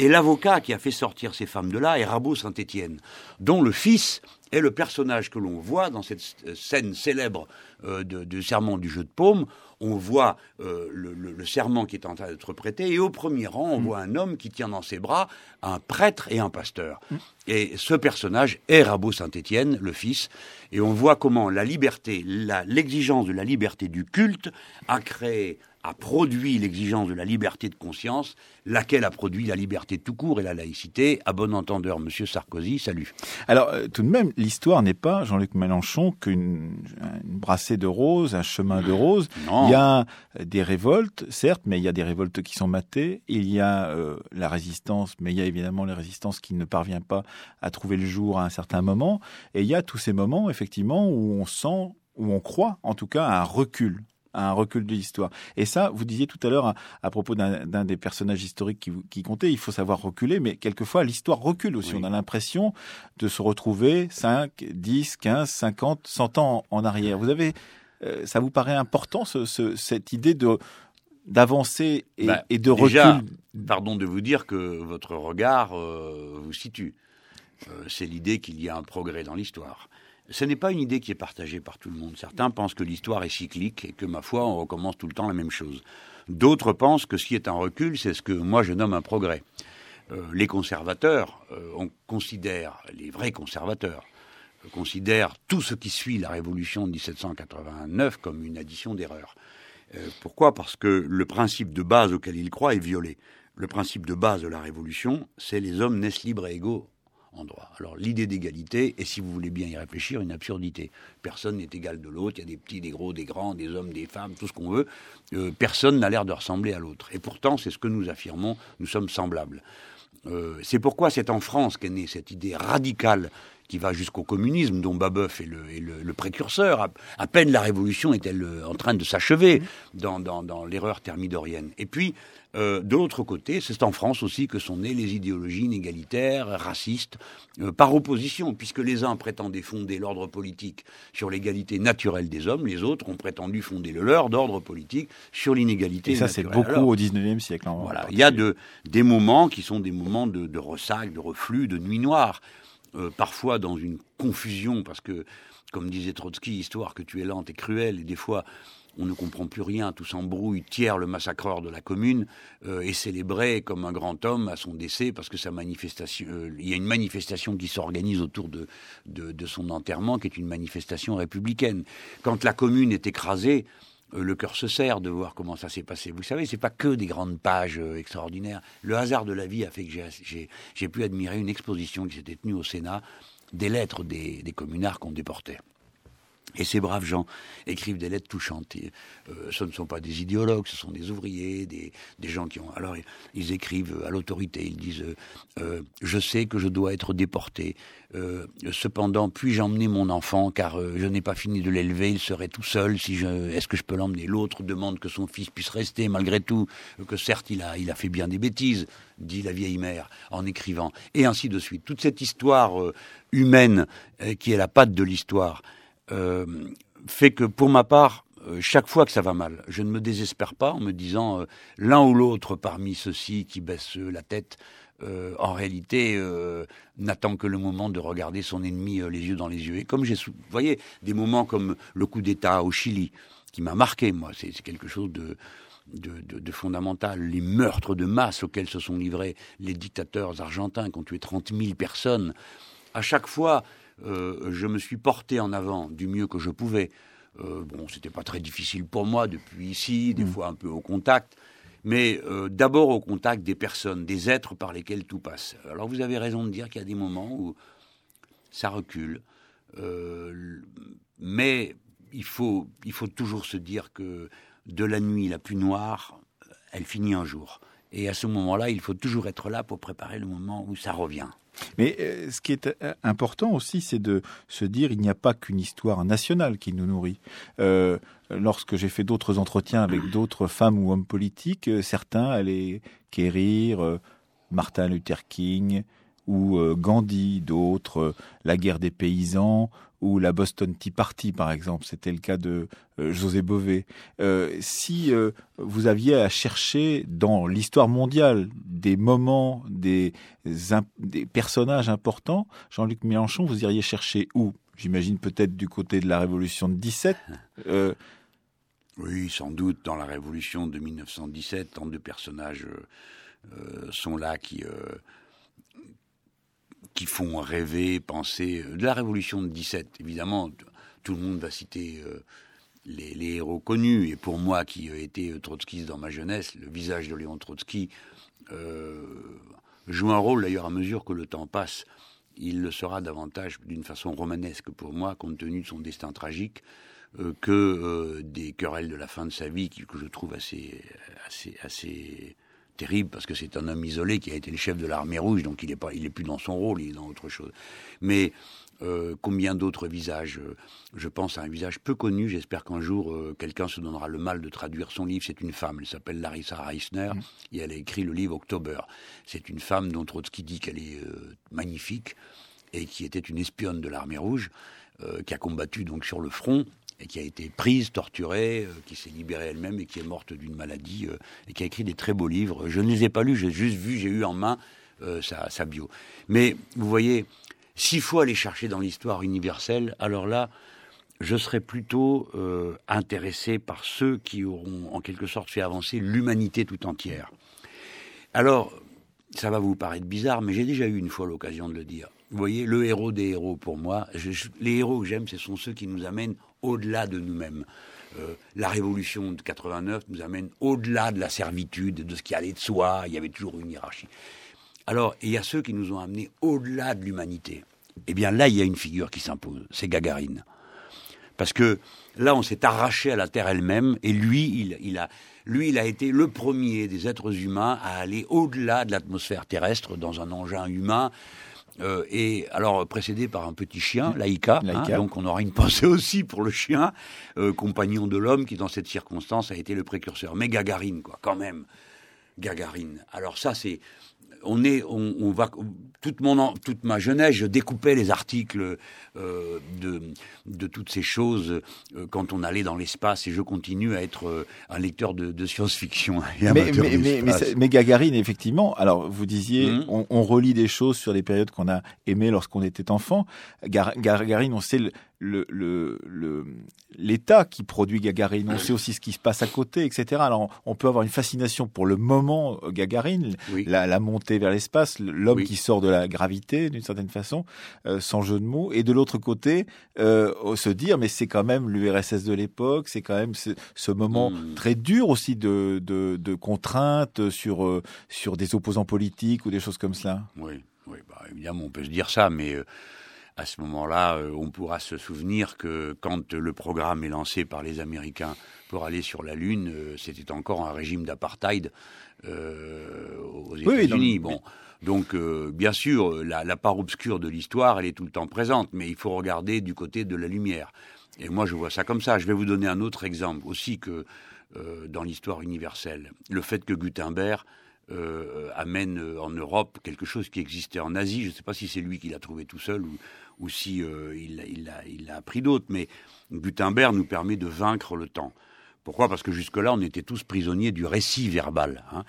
Et l'avocat qui a fait sortir ces femmes de là est Rabot Saint-Étienne, dont le fils est le personnage que l'on voit dans cette scène célèbre euh, de, serment du jeu de paume. On voit euh, le, serment qui est en train d'être prêté, et au premier rang, on mm. voit un homme qui tient dans ses bras un prêtre et un pasteur. Mm. Et ce personnage est Rabot Saint-Étienne, le fils, et on voit comment la liberté, l'exigence de la liberté du culte a créé a produit l'exigence de la liberté de conscience, laquelle a produit la liberté tout court et la laïcité. À bon entendeur, Monsieur Sarkozy, salut. Alors, euh, tout de même, l'histoire n'est pas, Jean-Luc Mélenchon, qu'une brassée de roses, un chemin de roses. Il y a des révoltes, certes, mais il y a des révoltes qui sont matées. Il y a euh, la résistance, mais il y a évidemment la résistance qui ne parvient pas à trouver le jour à un certain moment. Et il y a tous ces moments, effectivement, où on sent, où on croit, en tout cas, à un recul à un recul de l'histoire. Et ça, vous disiez tout à l'heure à, propos d'un des personnages historiques qui, qui comptait, il faut savoir reculer, mais quelquefois l'histoire recule aussi. On a l'impression de se retrouver 5, 10, 15, 50, 100 ans en arrière. Vous avez, euh, ça vous paraît important ce, cette idée de d'avancer et, bah, de déjà, Pardon de vous dire que votre regard euh, vous situe. Euh, c'est l'idée qu'il y a un progrès dans l'histoire. Ce n'est pas une idée qui est partagée par tout le monde. Certains pensent que l'histoire est cyclique et que, ma foi, on recommence tout le temps la même chose. D'autres pensent que ce qui est un recul, c'est ce que moi je nomme un progrès. Euh, les conservateurs, euh, on considère, les vrais conservateurs, euh, considèrent tout ce qui suit la révolution de 1789 comme une addition d'erreurs. pourquoi? Parce que le principe de base auquel ils croient est violé. Le principe de base de la révolution, c'est les hommes naissent libres et égaux droit. Alors l'idée d'égalité est, si vous voulez bien y réfléchir, une absurdité. Personne n'est égal de l'autre, il y a des petits, des gros, des grands, des hommes, des femmes, tout ce qu'on veut. Euh, personne n'a l'air de ressembler à l'autre. Et pourtant, c'est ce que nous affirmons, nous sommes semblables. Euh, c'est pourquoi c'est en France qu'est née cette idée radicale qui va jusqu'au communisme, dont Babeuf est le, précurseur. À, peine la révolution est-elle euh, en train de s'achever dans, dans l'erreur thermidorienne. Et puis, euh, de l'autre côté, c'est en France aussi que sont nées les idéologies inégalitaires, racistes, euh, par opposition, puisque les uns prétendaient fonder l'ordre politique sur l'égalité naturelle des hommes, les autres ont prétendu fonder le leur d'ordre politique sur l'inégalité. Et ça, c'est beaucoup au XIXe siècle. voilà, il y a de, des moments qui sont des moments de, de ressac, de reflux, de nuit noire, euh, parfois dans une confusion, parce que, comme disait Trotsky, histoire que tu es lente et cruelle, et des fois on ne comprend plus rien, tout s'embrouille, tiers le massacreur de la commune euh, est célébré comme un grand homme à son décès parce que sa manifestation, euh, il y a une manifestation qui s'organise autour de, de, son enterrement qui est une manifestation républicaine. Quand la commune est écrasée, euh, le cœur se serre de voir comment ça s'est passé. Vous savez, c'est pas que des grandes pages extraordinaires. Le hasard de la vie a fait que j'ai pu admirer une exposition qui s'était tenue au Sénat des lettres des, des communards qu'on déportait. Et ces braves gens écrivent des lettres touchantes. Euh, ce ne sont pas des idéologues, ce sont des ouvriers, des, gens qui ont. Alors ils écrivent à l'autorité, ils disent euh, Je sais que je dois être déporté. Euh, cependant, puis-je emmener mon enfant? Car je n'ai pas fini de l'élever, il serait tout seul. Si je, est-ce que je peux l'emmener? L'autre demande que son fils puisse rester malgré tout, que certes il a, il a fait bien des bêtises, dit la vieille mère en écrivant, et ainsi de suite. Toute cette histoire humaine qui est la patte de l'histoire. Euh, fait que pour ma part, euh, chaque fois que ça va mal, je ne me désespère pas en me disant euh, l'un ou l'autre parmi ceux-ci qui baissent la tête, en réalité, n'attend que le moment de regarder son ennemi les yeux dans les yeux. Et comme j'ai, vous voyez, des moments comme le coup d'État au Chili, qui m'a marqué, moi, c'est quelque chose de, de, fondamental. Les meurtres de masse auxquels se sont livrés les dictateurs argentins qui ont tué 30 000 personnes. À chaque fois, euh, je me suis porté en avant du mieux que je pouvais. Euh, bon, c'était pas très difficile pour moi depuis ici, des mm. fois un peu au contact, mais euh, d'abord au contact des personnes, des êtres par lesquels tout passe. Alors vous avez raison de dire qu'il y a des moments où ça recule, mais il faut, il faut toujours se dire que de la nuit la plus noire, elle finit un jour. Et à ce moment-là, il faut toujours être là pour préparer le moment où ça revient. Mais euh, ce qui est euh, important aussi, c'est de se dire il n'y a pas qu'une histoire nationale qui nous nourrit. Euh, lorsque j'ai fait d'autres entretiens avec d'autres femmes ou hommes politiques, certains allaient quérir Martin Luther King ou Gandhi, d'autres la guerre des paysans ou la Boston Tea Party, par exemple. C'était le cas de euh, José Bové. Euh, si euh, vous aviez à chercher dans l'histoire mondiale des moments, des, des personnages importants, Jean-Luc Mélenchon, vous iriez chercher où? J'imagine peut-être du côté de la Révolution de 17. Oui, sans doute dans la Révolution de 1917, tant de personnages sont là qui qui font rêver, penser. Euh, de la Révolution de 17, évidemment, tout le monde va citer euh, les, héros connus. Et pour moi, qui ai été trotskiste dans ma jeunesse, le visage de Léon Trotsky euh, joue un rôle d'ailleurs à mesure que le temps passe. Il le sera davantage d'une façon romanesque pour moi, compte tenu de son destin tragique, que des querelles de la fin de sa vie, que je trouve assez, assez, assez terrible parce que c'est un homme isolé qui a été le chef de l'armée rouge, donc il n'est pas, il est plus dans son rôle, il est dans autre chose. Mais euh, combien d'autres visages Je pense à un visage peu connu. J'espère qu'un jour euh, quelqu'un se donnera le mal de traduire son livre. C'est une femme. Elle s'appelle Larissa Reisner mm. et elle a écrit le livre October. C'est une femme dont Trotsky dit qu'elle est euh, magnifique et qui était une espionne de l'armée rouge, qui a combattu donc sur le front et qui a été prise, torturée, qui s'est libérée elle-même et qui est morte d'une maladie et qui a écrit des très beaux livres. Je ne les ai pas lus, j'ai juste vu, j'ai eu en main sa, sa, bio. Mais vous voyez, s'il faut aller chercher dans l'histoire universelle, alors là, je serais plutôt euh, intéressé par ceux qui auront en quelque sorte fait avancer l'humanité tout entière. Alors, ça va vous paraître bizarre, mais j'ai déjà eu une fois l'occasion de le dire. Vous voyez, le héros des héros, pour moi, les héros que j'aime, ce sont ceux qui nous amènent au-delà de nous-mêmes. Euh, la révolution de 89 nous amène au-delà de la servitude, de ce qui allait de soi, il y avait toujours une hiérarchie. Alors, il y a ceux qui nous ont amenés au-delà de l'humanité. Eh bien, là, il y a une figure qui s'impose, c'est Gagarine. Parce que là, on s'est arraché à la Terre elle-même, et lui, il, a, lui, il a été le premier des êtres humains à aller au-delà de l'atmosphère terrestre dans un engin humain. Euh, et alors précédé par un petit chien, Laïka, hein, donc on aura une pensée aussi pour le chien, euh, compagnon de l'homme qui dans cette circonstance a été le précurseur. Mais Gagarine, quoi, quand même, Gagarine. Alors ça, c'est on est, on, va toute mon, toute ma jeunesse, je découpais les articles euh, de, de toutes ces choses euh, quand on allait dans l'espace, et je continue à être euh, un lecteur de, science-fiction. Mais, mais, mais, Gagarine, effectivement. Alors, vous disiez, mmh. on, relit des choses sur les périodes qu'on a aimées lorsqu'on était enfant. Gagarine, on sait le, le, l'État qui produit Gagarine. On sait aussi ce qui se passe à côté, etc. Alors, on peut avoir une fascination pour le moment euh, Gagarine, la, montée vers l'espace, l'homme qui sort de la gravité, d'une certaine façon, euh, sans jeu de mots. Et de l'autre côté, euh, se dire, mais c'est quand même l'URSS de l'époque, c'est quand même ce, moment hmm. très dur aussi de, de, de contraintes sur, sur des opposants politiques ou des choses comme cela. Oui, oui bah, évidemment, on peut se dire ça, mais à ce moment-là, euh, on pourra se souvenir que quand le programme est lancé par les Américains pour aller sur la Lune, euh, c'était encore un régime d'apartheid euh, aux États-Unis. bon. Donc, bien sûr, la, part obscure de l'histoire, elle est tout le temps présente, mais il faut regarder du côté de la lumière. Et moi, je vois ça comme ça. Je vais vous donner un autre exemple aussi que dans l'histoire universelle. Le fait que Gutenberg amène en Europe quelque chose qui existait en Asie. Je ne sais pas si c'est lui qui l'a trouvé tout seul ou, ou si euh, il, a, appris d'autres. Mais Gutenberg nous permet de vaincre le temps. Pourquoi? Parce que jusque-là, on était tous prisonniers du récit verbal. Hein,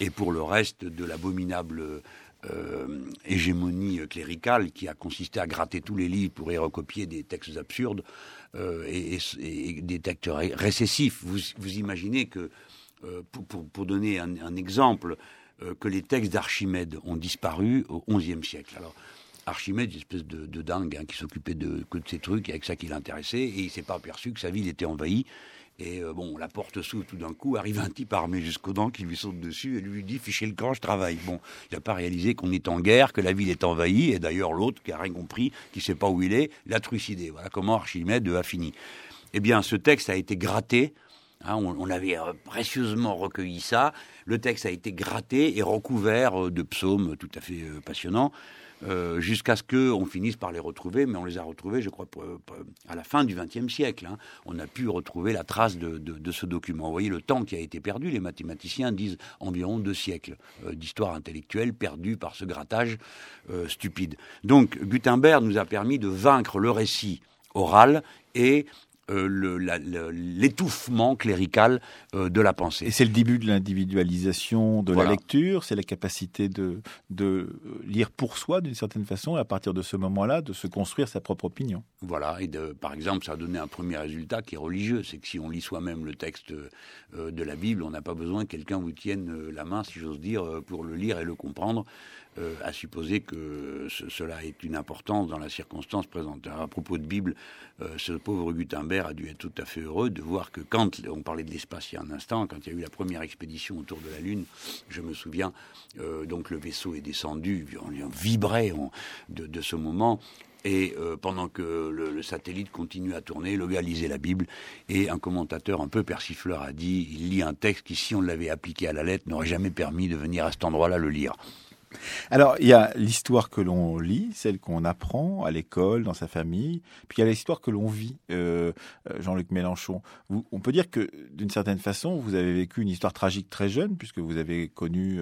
et pour le reste, de l'abominable euh, hégémonie cléricale qui a consisté à gratter tous les livres pour y recopier des textes absurdes euh, et, des textes récessifs. Vous, imaginez que, pour, pour, donner un, exemple, que les textes d'Archimède ont disparu au XIe siècle. Archimède, une espèce de, dingue hein, qui s'occupait de, de ces trucs et avec ça qui l'intéressait, et il s'est pas aperçu que sa ville était envahie. Et euh, bon, la porte s'ouvre tout d'un coup, arrive un type armé jusqu'aux dents qui lui saute dessus et lui dit Fichez le camp, je travaille. Bon, il n'a pas réalisé qu'on est en guerre, que la ville est envahie, et d'ailleurs l'autre, qui a rien compris, qui sait pas où il est, l'a trucidé. Voilà comment Archimède a fini. Eh bien, ce texte a été gratté. Hein, on, avait euh, précieusement recueilli ça. Le texte a été gratté et recouvert euh, de psaumes tout à fait passionnants. Euh, jusqu'à ce qu'on finisse par les retrouver, mais on les a retrouvés, je crois, à la fin du XXe siècle. Hein. On a pu retrouver la trace de, ce document. Vous voyez le temps qui a été perdu, les mathématiciens disent environ deux siècles euh, d'histoire intellectuelle perdue par ce grattage euh, stupide. Donc Gutenberg nous a permis de vaincre le récit oral et euh, l'étouffement clérical euh, de la pensée. Et c'est le début de l'individualisation de la lecture, c'est la capacité de, de lire pour soi d'une certaine façon, et à partir de ce moment-là, de se construire sa propre opinion. Voilà, et de, par exemple, ça a donné un premier résultat qui est religieux, c'est que si on lit soi-même le texte euh, de la Bible, on n'a pas besoin que quelqu'un vous tienne la main, si j'ose dire, pour le lire et le comprendre. Euh, à supposer que cela ait une importance dans la circonstance présente. à propos de Bible, ce pauvre Gutenberg a dû être tout à fait heureux de voir que quand, on parlait de l'espace il y a un instant, quand il y a eu la première expédition autour de la Lune, je me souviens, euh, donc le vaisseau est descendu, on, vibrait de, ce moment, et euh, pendant que le, satellite continue à tourner, le gars lisait la Bible, et un commentateur un peu persifleur a dit, il lit un texte qui, si on l'avait appliqué à la lettre, n'aurait jamais permis de venir à cet endroit-là le lire. Alors, il y a l'histoire que l'on lit, celle qu'on apprend à l'école, dans sa famille, puis il y a l'histoire que l'on vit, euh, euh, Jean-Luc Mélenchon. on peut dire que, d'une certaine façon, vous avez vécu une histoire tragique très jeune, puisque vous avez connu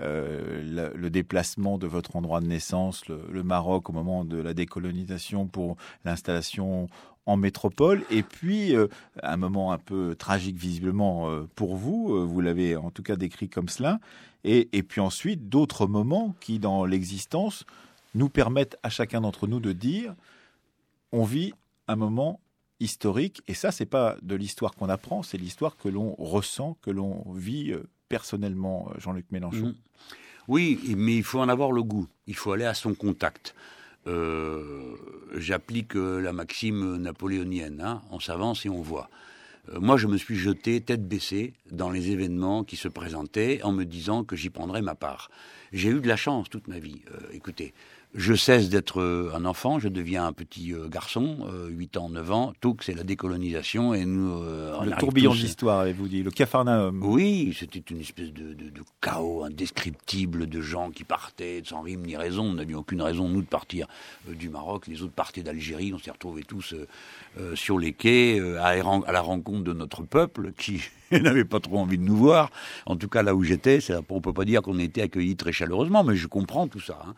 euh, le, déplacement de votre endroit de naissance, le, Maroc, au moment de la décolonisation pour l'installation en métropole. Et puis, un moment un peu tragique visiblement pour vous, vous l'avez en tout cas décrit comme cela, et, puis ensuite, d'autres moments qui, dans l'existence, nous permettent à chacun d'entre nous de dire on vit un moment historique. Et ça, c'est pas de l'histoire qu'on apprend, c'est l'histoire que l'on ressent, que l'on vit euh, personnellement, euh, Jean-Luc Mélenchon. Mmh. Oui, mais il faut en avoir le goût. Il faut aller à son contact. Euh, j'applique la maxime napoléonienne. Hein. on s'avance et on voit. Euh, moi, je me suis jeté tête baissée dans les événements qui se présentaient en me disant que j'y prendrais ma part. J'ai eu de la chance toute ma vie. Euh, écoutez, je cesse d'être euh, un enfant, je deviens un petit euh, garçon, 8 euh, ans, 9 ans, tout c'est la décolonisation et nous... le tourbillon d'histoire, avez-vous dit, le capharnaüm. Oui, c'était une espèce de, chaos indescriptible de gens qui partaient sans rime ni raison. On n'avait aucune raison, nous, de partir du Maroc. Les autres partaient d'Algérie. On s'est retrouvés tous sur les quais à, à la rencontre de notre peuple qui n'avait pas trop envie de nous voir. En tout cas, là où j'étais, on ne peut pas dire qu'on était accueillis très chaleureusement, mais je comprends tout ça. Hein.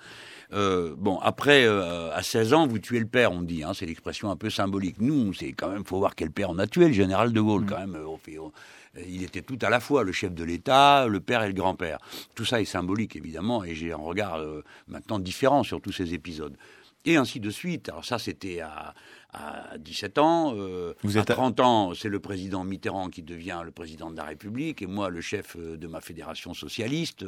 Euh, bon, après, euh, à 16 ans, vous tuez le père, on dit. Hein, c'est l'expression un peu symbolique. Nous, c'est quand même, faut voir quel père on a tué, le général de Gaulle, mm. quand même. Euh, il était tout à la fois le chef de l'État, le père et le grand-père. Tout ça est symbolique, évidemment, et j'ai un regard maintenant différent sur tous ces épisodes. Et ainsi de suite. Alors ça, c'était à, à 17 ans. Euh, Vous à 30 ans, c'est le président Mitterrand qui devient le président de la République, et moi, le chef euh, de ma fédération socialiste.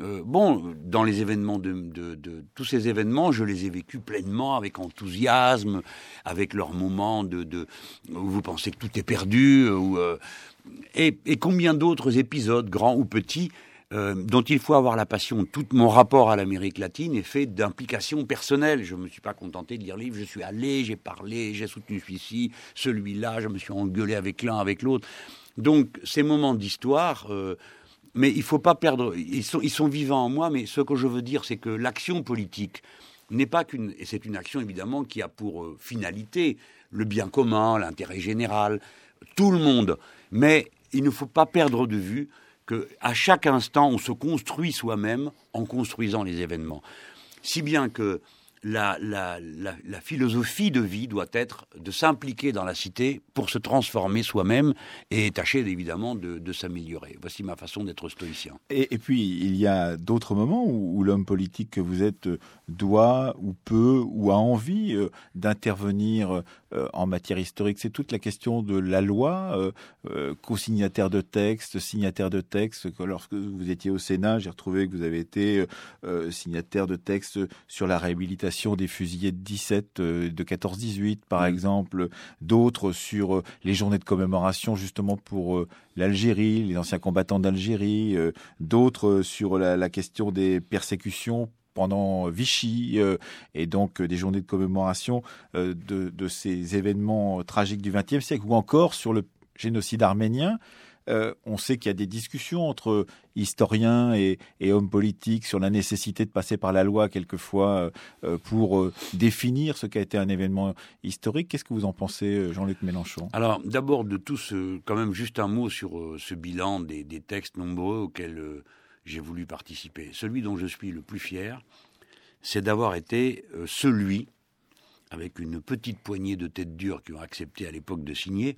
Euh, bon, dans les événements de, de, tous ces événements, je les ai vécus pleinement, avec enthousiasme, avec leurs moments de, de où vous pensez que tout est perdu, et, et combien d'autres épisodes, grands ou petits, euh, dont il faut avoir la passion. Tout mon rapport à l'Amérique latine est fait d'implications personnelles. Je ne me suis pas contenté de lire livre, je suis allé, j'ai parlé, j'ai soutenu celui-ci, celui-là, je me suis engueulé avec l'un, avec l'autre. Donc ces moments d'histoire, euh, mais il ne faut pas perdre, ils sont, vivants en moi, mais ce que je veux dire, c'est que l'action politique n'est pas qu'une, et c'est une action évidemment qui a pour euh, finalité le bien commun, l'intérêt général, tout le monde, mais il ne faut pas perdre de vue à chaque instant, on se construit soi-même en construisant les événements. Si bien que la, philosophie de vie doit être de s'impliquer dans la cité pour se transformer soi-même et tâcher évidemment de, s'améliorer. Voici ma façon d'être stoïcien. Et, puis, il y a d'autres moments où, l'homme politique que vous êtes doit ou peut ou a envie euh, d'intervenir euh, en matière historique. C'est toute la question de la loi, euh, co-signataire de texte, signataire de texte. Lorsque vous étiez au Sénat, j'ai retrouvé que vous avez été signataire de texte sur la réhabilitation des fusillés de 17, euh, de 14-18 par mm. exemple, d'autres sur euh, les journées de commémoration justement pour euh, l'Algérie, les anciens combattants d'Algérie, d'autres sur la, question des persécutions pendant Vichy et donc des journées de commémoration de, de, ces événements tragiques du XXe siècle ou encore sur le génocide arménien euh, on sait qu'il y a des discussions entre historiens et, hommes politiques sur la nécessité de passer par la loi quelquefois euh, euh, pour définir ce qu'a été un événement historique. Qu'est-ce que vous en pensez, Jean-Luc Mélenchon? Alors, d'abord, de tout ce, quand même juste un mot sur ce bilan des, des textes nombreux auxquels j'ai voulu participer. Celui dont je suis le plus fier, c'est d'avoir été celui, avec une petite poignée de têtes dures qui ont accepté à l'époque de signer,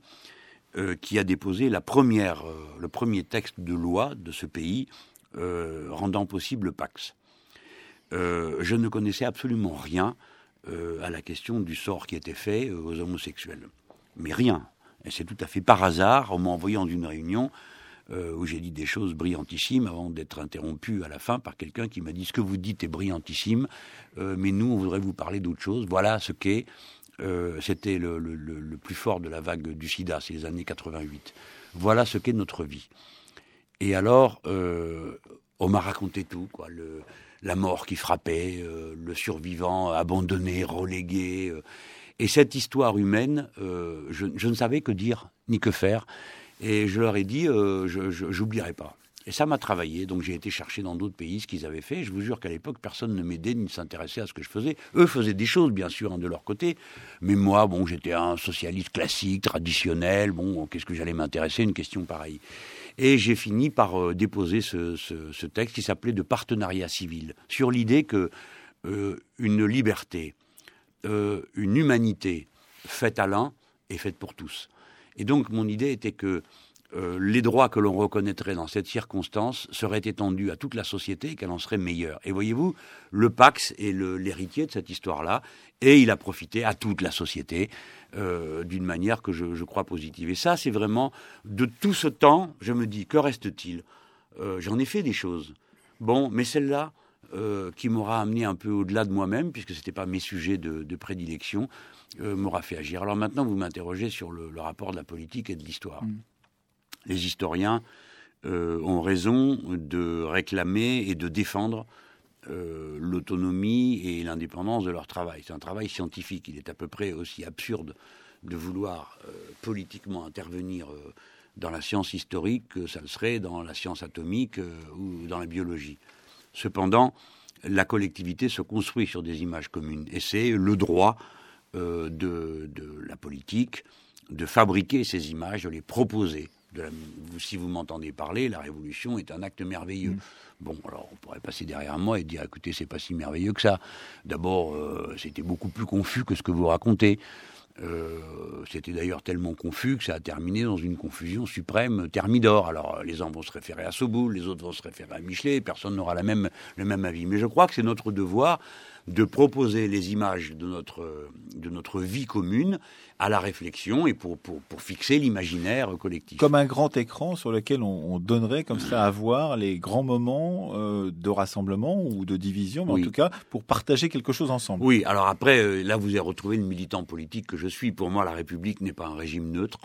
euh, qui a déposé la première, euh, le premier texte de loi de ce pays euh, rendant possible le Pax. je ne connaissais absolument rien à la question du sort qui était fait aux homosexuels. Mais rien. Et c'est tout à fait par hasard, en m'envoyant d'une réunion, où j'ai dit des choses brillantissimes avant d'être interrompu à la fin par quelqu'un qui m'a dit ce que vous dites est brillantissime, mais nous on voudrait vous parler d'autre chose. Voilà ce qu'est euh, c'était le, plus fort de la vague du sida, c'est les années 88. Voilà ce qu'est notre vie. Et alors, euh, on m'a raconté tout, quoi. La mort qui frappait, euh, le survivant abandonné, relégué. et cette histoire humaine, je, je, ne savais que dire ni que faire. Et je leur ai dit, je n'oublierai pas. Et ça m'a travaillé, donc j'ai été chercher dans d'autres pays ce qu'ils avaient fait. Je vous jure qu'à l'époque, personne ne m'aidait ni ne s'intéressait à ce que je faisais. Eux faisaient des choses, bien sûr, hein, de leur côté. Mais moi, bon, j'étais un socialiste classique, traditionnel. Bon, qu'est-ce que j'allais m'intéresser? Une question pareille. Et j'ai fini par euh, déposer ce, texte qui s'appelait de partenariat civil, sur l'idée que euh, une liberté, euh, une humanité faite à l'un est faite pour tous. Et donc mon idée était que euh, les droits que l'on reconnaîtrait dans cette circonstance seraient étendus à toute la société et qu'elle en serait meilleure. Et voyez-vous, le Pax est l'héritier de cette histoire-là, et il a profité à toute la société euh, d'une manière que je, crois positive. Et ça, c'est vraiment, de tout ce temps, je me dis, que reste-t-il? Euh, J'en ai fait des choses. Bon, mais celle-là, qui m'aura amené un peu au-delà de moi-même, puisque ce n'était pas mes sujets de, prédilection, m'aura fait agir. Alors maintenant, vous m'interrogez sur le, rapport de la politique et de l'histoire. Mm les historiens euh, ont raison de réclamer et de défendre euh, l'autonomie et l'indépendance de leur travail. C'est un travail scientifique. Il est à peu près aussi absurde de vouloir euh, politiquement intervenir dans la science historique que ça le serait dans la science atomique ou dans la biologie. Cependant, la collectivité se construit sur des images communes et c'est le droit de, de la politique de fabriquer ces images, de les proposer si vous m'entendez parler, la révolution est un acte merveilleux. Mm. Bon, alors on pourrait passer derrière moi et dire, écoutez, c'est pas si merveilleux que ça. D'abord, euh, c'était beaucoup plus confus que ce que vous racontez. Euh, c'était d'ailleurs tellement confus que ça a terminé dans une confusion suprême thermidor. Alors les uns vont se référer à Soboul, les autres vont se référer à Michelet, personne n'aura même, le même avis. Mais je crois que c'est notre devoir de proposer les images de notre, de notre vie commune à la réflexion et pour, pour, pour fixer l'imaginaire collectif. Comme un grand écran sur lequel on, donnerait comme ça à voir les grands moments euh, de rassemblement ou de division, mais en tout cas pour partager quelque chose ensemble. Oui, alors après, euh, là vous avez retrouvé le militant politique que je suis. Pour moi, la République n'est pas un régime neutre.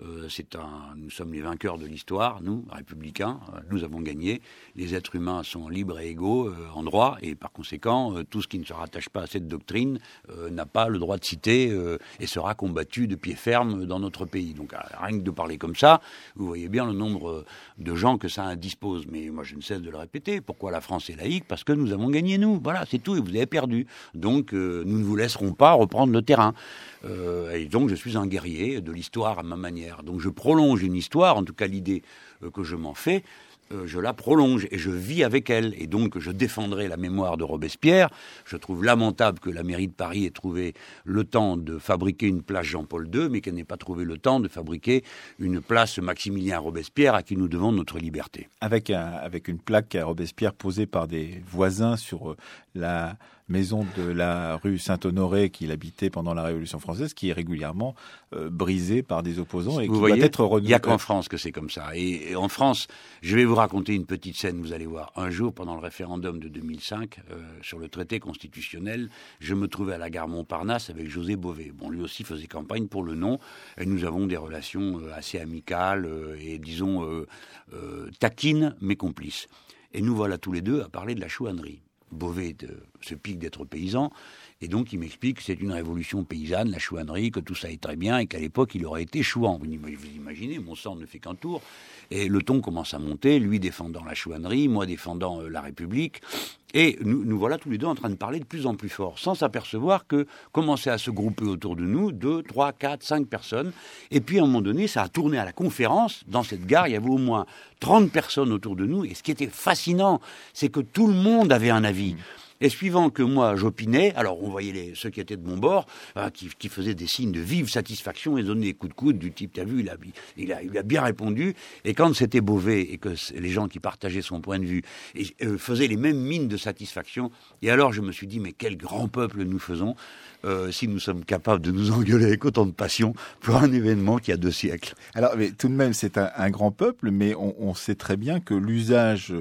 Euh, c'est un, nous sommes les vainqueurs de l'histoire, nous, républicains, euh, nous avons gagné. Les êtres humains sont libres et égaux euh, en droit, et par conséquent, tout ce qui ne se rattache pas à cette doctrine n'a pas le droit de citer et sera combattu de pied ferme dans notre pays. Donc, rien que de parler comme ça, vous voyez bien le nombre de gens que ça indispose. Mais moi, je ne cesse de le répéter. Pourquoi la France est laïque? Parce que nous avons gagné, nous. Voilà, c'est tout, et vous avez perdu. Donc, nous ne vous laisserons pas reprendre le terrain. et donc, je suis un guerrier de l'histoire à ma manière. Donc je prolonge une histoire, en tout cas l'idée euh, que je m'en fais, euh, je la prolonge et je vis avec elle. Et donc, je défendrai la mémoire de Robespierre. Je trouve lamentable que la mairie de Paris ait trouvé le temps de fabriquer une place Jean-Paul II, mais qu'elle n'ait pas trouvé le temps de fabriquer une place Maximilien Robespierre à qui nous devons notre liberté. Avec, une plaque à Robespierre posée par des voisins sur euh, la maison de la rue Saint-Honoré qu'il habitait pendant la Révolution française, qui est régulièrement euh, brisée par des opposants et qui doit être renouvelée. Il n'y a qu'en France que c'est comme ça. Et, en France, je vais vous raconter une petite scène, vous allez voir. Un jour, pendant le référendum de 2005, euh, sur le traité constitutionnel, je me trouvais à la gare Montparnasse avec José Bové. Bon, lui aussi faisait campagne pour le nom, et nous avons des relations euh, assez amicales et, disons, taquines, mais complices. Et nous voilà tous les deux à parler de la chouannerie. Beauvais se pique d'être paysan, et donc il m'explique que c'est une révolution paysanne, la chouannerie, que tout ça est très bien, et qu'à l'époque il aurait été chouan. Vous imaginez, mon sang ne fait qu'un tour, et le ton commence à monter, lui défendant la chouannerie, moi défendant euh, la République, et nous, nous, voilà tous les deux en train de parler de plus en plus fort, sans s'apercevoir que commençaient à se grouper autour de nous deux, trois, quatre, cinq personnes. Et puis à un moment donné, ça a tourné à la conférence. Dans cette gare, il y avait au moins 30 personnes autour de nous. Et ce qui était fascinant, c'est que tout le monde avait un avis. Et suivant que moi j'opinais, alors on voyait ceux qui étaient de mon bord, hein, qui, faisaient des signes de vive satisfaction et donnaient des coups de coude du type, t'as vu, il a, bien répondu. Et quand c'était Beauvais et que les gens qui partageaient son point de vue euh, faisaient les mêmes mines de satisfaction, et alors je me suis dit, mais quel grand peuple nous faisons euh, si nous sommes capables de nous engueuler avec autant de passion pour un événement qui a deux siècles. Alors, mais tout de même, c'est un, un, grand peuple, mais on, on sait très bien que l'usage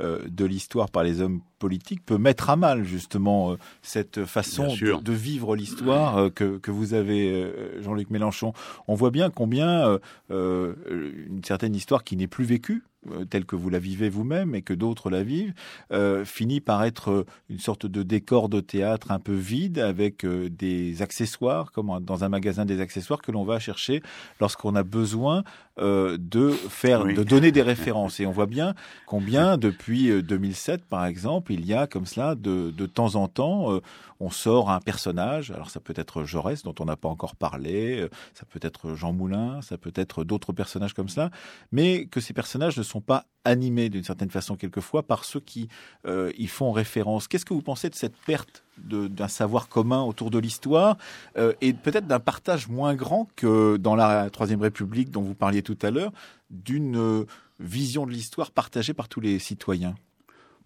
euh, de l'histoire par les hommes politiques peut mettre à mal justement cette façon de, vivre l'histoire que, que vous avez, Jean-Luc Mélenchon. On voit bien combien une certaine histoire qui n'est plus vécue euh, telle que vous la vivez vous-même et que d'autres la vivent, euh, finit par être euh, une sorte de décor de théâtre un peu vide avec des accessoires, comme dans un magasin des accessoires que l'on va chercher lorsqu'on a besoin de faire, de donner des références. Et on voit bien combien depuis 2007, par exemple, il y a comme cela de, de temps en temps, on sort un personnage. Alors ça peut être Jaurès dont on n'a pas encore parlé, ça peut être Jean Moulin, ça peut être d'autres personnages comme ça, mais que ces personnages ne sont pas animés d'une certaine façon quelquefois par ceux qui euh, y font référence. Qu'est-ce que vous pensez de cette perte d'un savoir commun autour de l'histoire euh, et peut-être d'un partage moins grand que dans la Troisième République dont vous parliez tout à l'heure, d'une euh, vision de l'histoire partagée par tous les citoyens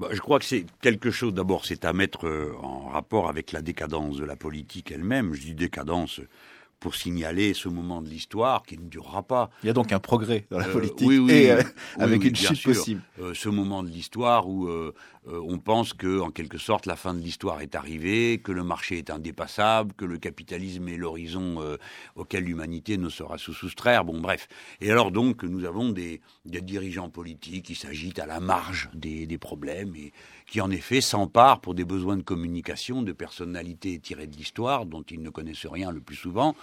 bah, je crois que c'est quelque chose, d'abord, c'est à mettre en rapport avec la décadence de la politique elle-même. Je dis décadence pour signaler ce moment de l'histoire qui ne durera pas. Il y a donc un progrès dans la euh, politique et euh, avec une chute possible. Euh, ce moment de l'histoire où on pense que, en quelque sorte, la fin de l'histoire est arrivée, que le marché est indépassable, que le capitalisme est l'horizon auquel l'humanité ne saura se soustraire. Bon, bref. Et alors donc, nous avons des, des dirigeants politiques qui s'agitent à la marge des, des problèmes et qui en effet s'emparent pour des besoins de communication de personnalités tirées de l'histoire dont ils ne connaissent rien le plus souvent.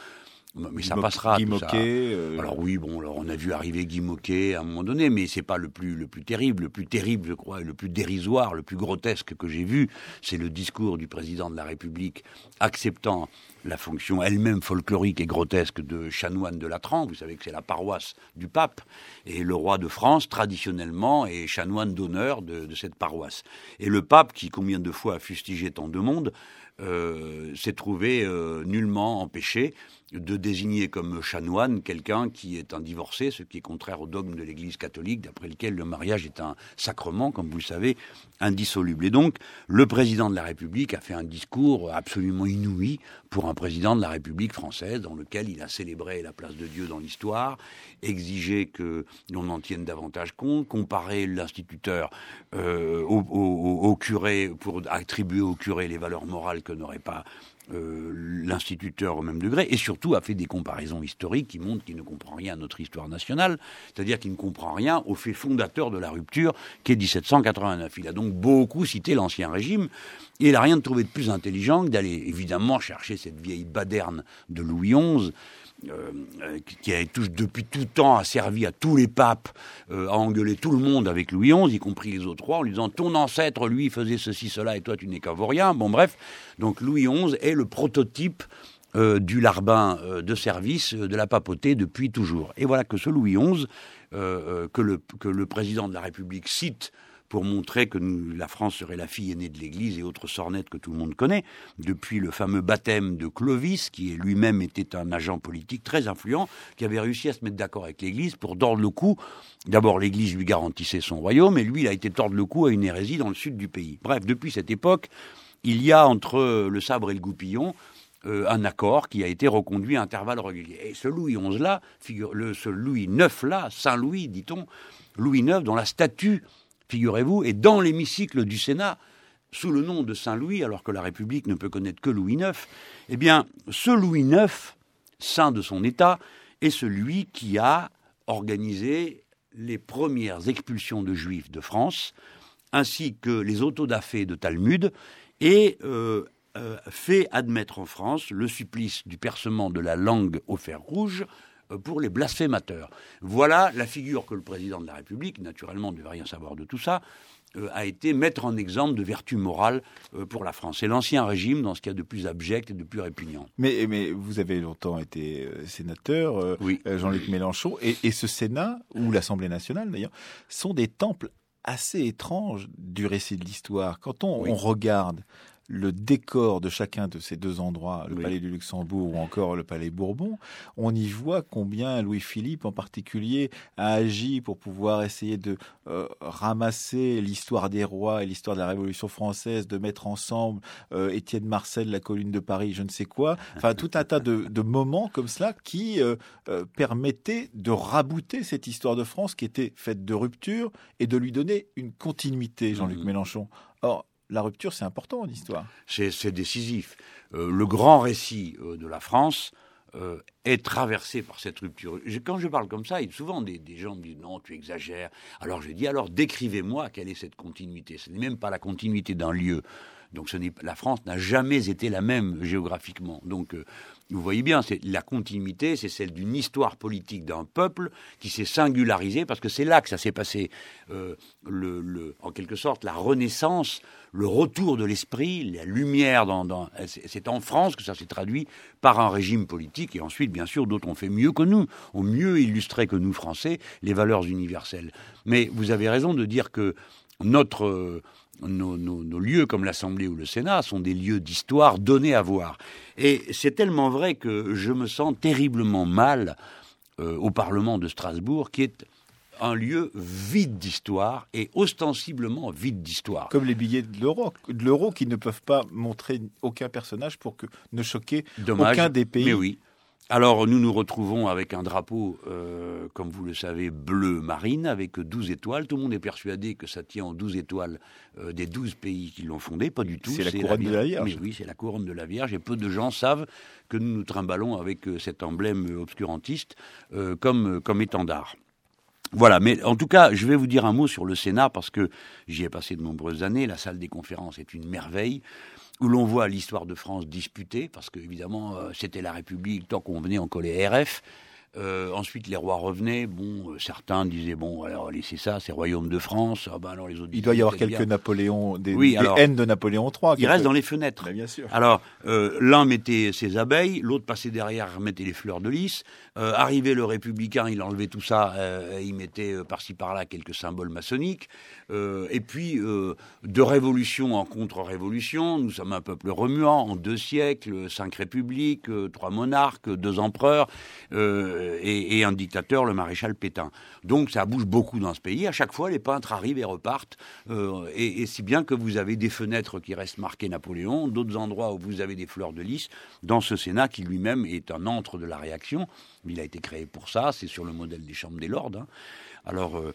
Mais ça passera. Guy Moquet, euh, Alors oui, bon, alors on a vu arriver Guy Moquet à un moment donné, mais c'est pas le plus le plus terrible, le plus terrible, je crois, le plus dérisoire, le plus grotesque que j'ai vu, c'est le discours du président de la République acceptant la fonction elle-même folklorique et grotesque de chanoine de Latran. Vous savez que c'est la paroisse du pape et le roi de France traditionnellement est chanoine d'honneur de, de cette paroisse. Et le pape, qui combien de fois a fustigé tant de monde, euh, s'est trouvé euh, nullement empêché de désigner comme chanoine quelqu'un qui est un divorcé, ce qui est contraire au dogme de l'Église catholique, d'après lequel le mariage est un sacrement, comme vous le savez, indissoluble. Et donc, le président de la République a fait un discours absolument inouï pour un président de la République française, dans lequel il a célébré la place de Dieu dans l'histoire, exigé que l'on en tienne davantage compte, comparé l'instituteur euh, au, au curé pour attribuer au curé les valeurs morales que n'aurait pas euh, l'instituteur au même degré, et surtout a fait des comparaisons historiques qui montrent qu'il ne comprend rien à notre histoire nationale, c'est-à-dire qu'il ne comprend rien au fait fondateur de la rupture qui est 1789. Il a donc beaucoup cité l'Ancien Régime, et il n'a rien trouvé de plus intelligent que d'aller évidemment chercher cette vieille baderne de Louis XI, qui a depuis tout temps a servi à tous les papes euh, à engueuler tout le monde avec Louis XI, y compris les autres rois, en lui disant ton ancêtre lui faisait ceci cela et toi tu n'es qu'un vaurien. Bon bref, donc Louis XI est le prototype euh, du larbin de service de la papauté depuis toujours. Et voilà que ce Louis XI que le président de la République cite pour montrer que la France serait la fille aînée de l'Église et autres sornettes que tout le monde connaît, depuis le fameux baptême de Clovis, qui lui-même était un agent politique très influent, qui avait réussi à se mettre d'accord avec l'Église pour tordre le cou. D'abord, l'Église lui garantissait son royaume, et lui, il a été tordre le cou à une hérésie dans le sud du pays. Bref, depuis cette époque, il y a entre le sabre et le goupillon euh, un accord qui a été reconduit à intervalles réguliers. Et ce Louis XI là, ce Louis IX là, Saint Louis, dit-on, Louis IX, dont la statue figurez-vous, et dans l'hémicycle du Sénat, sous le nom de Saint-Louis, alors que la République ne peut connaître que Louis IX, eh bien, ce Louis IX, saint de son État, est celui qui a organisé les premières expulsions de juifs de France, ainsi que les autodafés de Talmud, et euh, euh, fait admettre en France le supplice du percement de la langue au fer rouge pour les blasphémateurs. Voilà la figure que le président de la République, naturellement ne devait rien savoir de tout ça, euh, a été mettre en exemple de vertu morale euh, pour la France. C'est l'ancien régime dans ce qu'il y a de plus abject et de plus répugnant. Mais, mais vous avez longtemps été sénateur, Jean-Luc Mélenchon, et, ce Sénat, ou l'Assemblée nationale d'ailleurs, sont des temples assez étranges du récit de l'histoire. Quand on, on regarde le décor de chacun de ces deux endroits, le palais du Luxembourg ou encore le palais Bourbon, on y voit combien Louis-Philippe en particulier a agi pour pouvoir essayer de euh, ramasser l'histoire des rois et l'histoire de la Révolution française, de mettre ensemble euh, Étienne Marcel, la colline de Paris, je ne sais quoi, enfin tout un tas de, moments comme cela qui euh, permettaient de rabouter cette histoire de France qui était faite de rupture et de lui donner une continuité, Jean-Luc mmh. Mélenchon. Or, la rupture, c'est important en histoire. C'est décisif. le grand récit de la France, est traversé par cette rupture. quand je parle comme ça, souvent des, des, gens me disent non, tu exagères. Alors je dis alors décrivez-moi quelle est cette continuité. Ce n'est même pas la continuité d'un lieu. Donc la France n'a jamais été la même géographiquement. Donc euh, vous voyez bien, c'est la continuité, c'est celle d'une histoire politique d'un peuple qui s'est singularisé parce que c'est là que ça s'est passé, euh, le, en quelque sorte, la renaissance, le retour de l'esprit, la lumière c'est en France que ça s'est traduit par un régime politique et ensuite, bien sûr, d'autres ont fait mieux que nous, ont mieux illustré que nous Français les valeurs universelles. Mais vous avez raison de dire que notre nos, lieux comme l'Assemblée ou le Sénat sont des lieux d'histoire donnés à voir. Et c'est tellement vrai que je me sens terriblement mal euh, au Parlement de Strasbourg, qui est un lieu vide d'histoire et ostensiblement vide d'histoire. Comme les billets de l'euro, de l'euro qui ne peuvent pas montrer aucun personnage pour que ne choquer aucun des pays. Mais oui. Alors nous nous retrouvons avec un drapeau, euh, comme vous le savez, bleu marine, avec 12 étoiles. Tout le monde est persuadé que ça tient en 12 étoiles euh, des 12 pays qui l'ont fondé. Pas du tout. C'est la couronne de la Vierge. Mais oui, c'est la couronne de la Vierge. Et peu de gens savent que nous nous trimballons avec euh, cet emblème obscurantiste comme, comme étendard. Voilà, mais en tout cas, je vais vous dire un mot sur le Sénat parce que j'y ai passé de nombreuses années. La salle des conférences est une merveille où l'on voit l'histoire de France disputée, parce qu'évidemment, euh, c'était la République tant qu'on venait en coller RF. Euh, ensuite, les rois revenaient. Bon, euh, certains disaient bon, alors laissez ça, c'est royaume de France. Ah ben alors les autres. Il doit y avoir quelques Napoléon, des, oui, haines de Napoléon III. Il reste dans les fenêtres. bien sûr. Alors euh, l'un mettait ses abeilles, l'autre passait derrière, mettait les fleurs de lys. Arrivait le républicain, il enlevait tout ça, il mettait par-ci par-là quelques symboles maçonniques. Et puis de révolution en contre-révolution, nous sommes un peuple remuant en deux siècles, cinq républiques, trois monarques, deux empereurs. Euh, et, un dictateur, le maréchal Pétain. Donc ça bouge beaucoup dans ce pays. À chaque fois, les peintres arrivent et repartent. Euh, et, si bien que vous avez des fenêtres qui restent marquées Napoléon, d'autres endroits où vous avez des fleurs de lys, dans ce Sénat qui lui-même est un antre de la réaction. Il a été créé pour ça, c'est sur le modèle des chambres des lords. Hein. Alors, euh,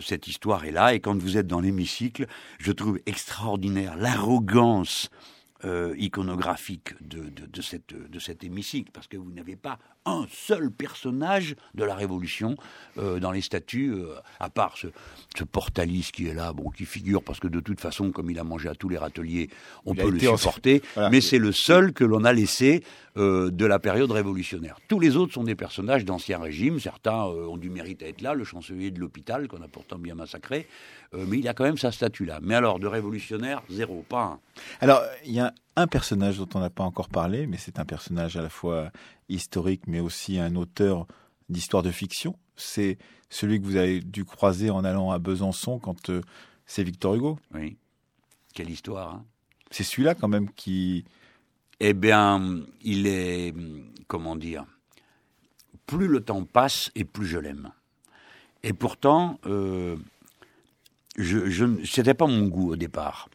cette histoire est là, et quand vous êtes dans l'hémicycle, je trouve extraordinaire l'arrogance iconographique de, de, cette, de cet hémicycle, parce que vous n'avez pas un seul personnage de la Révolution euh, dans les statues, euh, à part ce, ce, Portalis qui est là, bon, qui figure parce que de toute façon, comme il a mangé à tous les râteliers, on peut le supporter, mais c'est le seul que l'on a laissé euh, de la période révolutionnaire. Tous les autres sont des personnages d'ancien régime, certains ont du mérite à être là, le chancelier de l'hôpital, qu'on a pourtant bien massacré, mais il a quand même sa statue là. Mais alors, de révolutionnaire, zéro, pas un. Alors, il y a un personnage dont on n'a pas encore parlé, mais c'est un personnage à la fois historique, mais aussi un auteur d'histoire de fiction. C'est celui que vous avez dû croiser en allant à Besançon quand euh, c'est Victor Hugo. Oui. Quelle histoire. Hein c'est celui-là quand même qui... Eh bien, il est, comment dire, plus le temps passe et plus je l'aime. Et pourtant, euh, je, je, c'était pas mon goût au départ.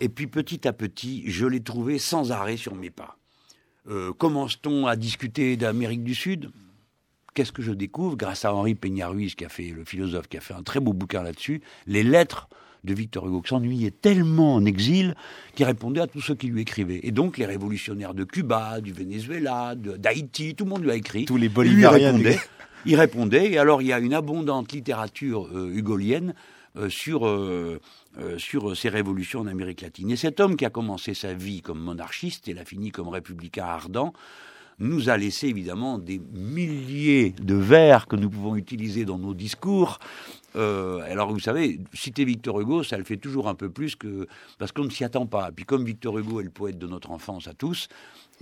Et puis petit à petit, je l'ai trouvé sans arrêt sur mes pas. Euh, commence-t-on à discuter d'Amérique du Sud? Qu'est-ce que je découvre? Grâce à Henri Peña-Ruiz, qui a fait le philosophe, qui a fait un très beau bouquin là-dessus, les lettres de Victor Hugo, qui s'ennuyait tellement en exil qu'il répondait à tous ceux qui lui écrivaient. Et donc les révolutionnaires de Cuba, du Venezuela, d'Haïti, tout le monde lui a écrit. Tous les bolivariens. Il répondait, Et alors il y a une abondante littérature euh, hugolienne euh, sur, euh, euh, sur ces révolutions en Amérique latine. Et cet homme qui a commencé sa vie comme monarchiste et l'a fini comme républicain ardent, nous a laissé évidemment des milliers de vers que nous pouvons utiliser dans nos discours. Alors vous savez, citer Victor Hugo, ça le fait toujours un peu plus que parce qu'on ne s'y attend pas. Puis comme Victor Hugo est le poète de notre enfance à tous,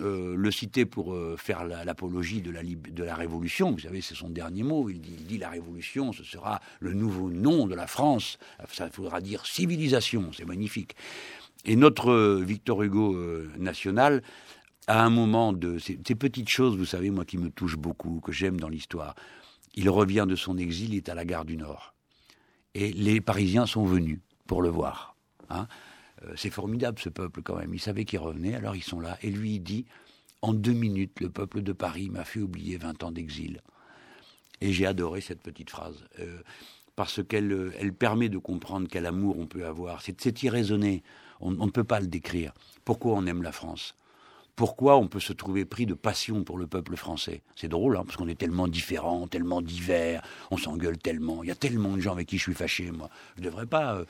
euh, le citer pour euh, faire l'apologie de, la, Révolution. Vous savez, c'est son dernier mot. Il dit, la Révolution, ce sera le nouveau nom de la France. Ça faudra dire civilisation. C'est magnifique. Et notre euh, Victor Hugo national, à un moment de ces, petites choses, vous savez, moi qui me touchent beaucoup, que j'aime dans l'histoire, il revient de son exil, il est à la gare du Nord. Et les Parisiens sont venus pour le voir. Hein. Euh, c'est formidable ce peuple quand même. Ils savaient qu'il revenait, alors ils sont là. Et lui, il dit En deux minutes, le peuple de Paris m'a fait oublier 20 ans d'exil. Et j'ai adoré cette petite phrase. Euh, parce qu'elle euh, permet de comprendre quel amour on peut avoir. C'est irraisonné. on ne peut pas le décrire. Pourquoi on aime la France? Pourquoi on peut se trouver pris de passion pour le peuple français. C'est drôle, hein, parce qu'on est tellement différents, tellement divers, on s'engueule tellement, il y a tellement de gens avec qui je suis fâché, moi. Je ne devrais pas. Euh.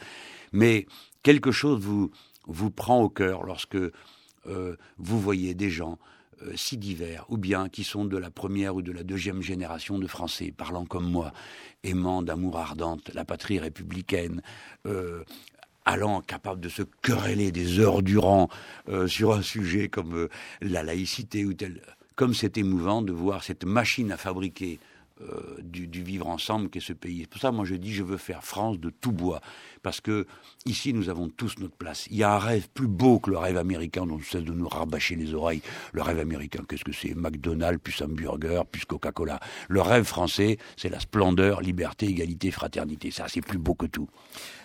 mais quelque chose vous, vous prend au cœur lorsque euh, vous voyez des gens euh, si divers, ou bien qui sont de la première ou de la deuxième génération de Français, parlant comme moi, aimant d'amour ardente la patrie républicaine, allant capable de se quereller des heures durant euh, sur un sujet comme euh, la laïcité ou tel. Comme c'est émouvant de voir cette machine à fabriquer euh, du, vivre ensemble qu'est ce pays. C'est pour ça, moi, je dis, je veux faire France de tout bois, parce que ici, nous avons tous notre place. Il y a un rêve plus beau que le rêve américain dont on cesse de nous rabâcher les oreilles. Le rêve américain, qu'est-ce que c'est? McDonald's, plus hamburger, plus Coca-Cola. Le rêve français, c'est la splendeur, liberté, égalité, fraternité. Ça, c'est plus beau que tout.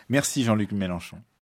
Merci Jean-Luc Mélenchon.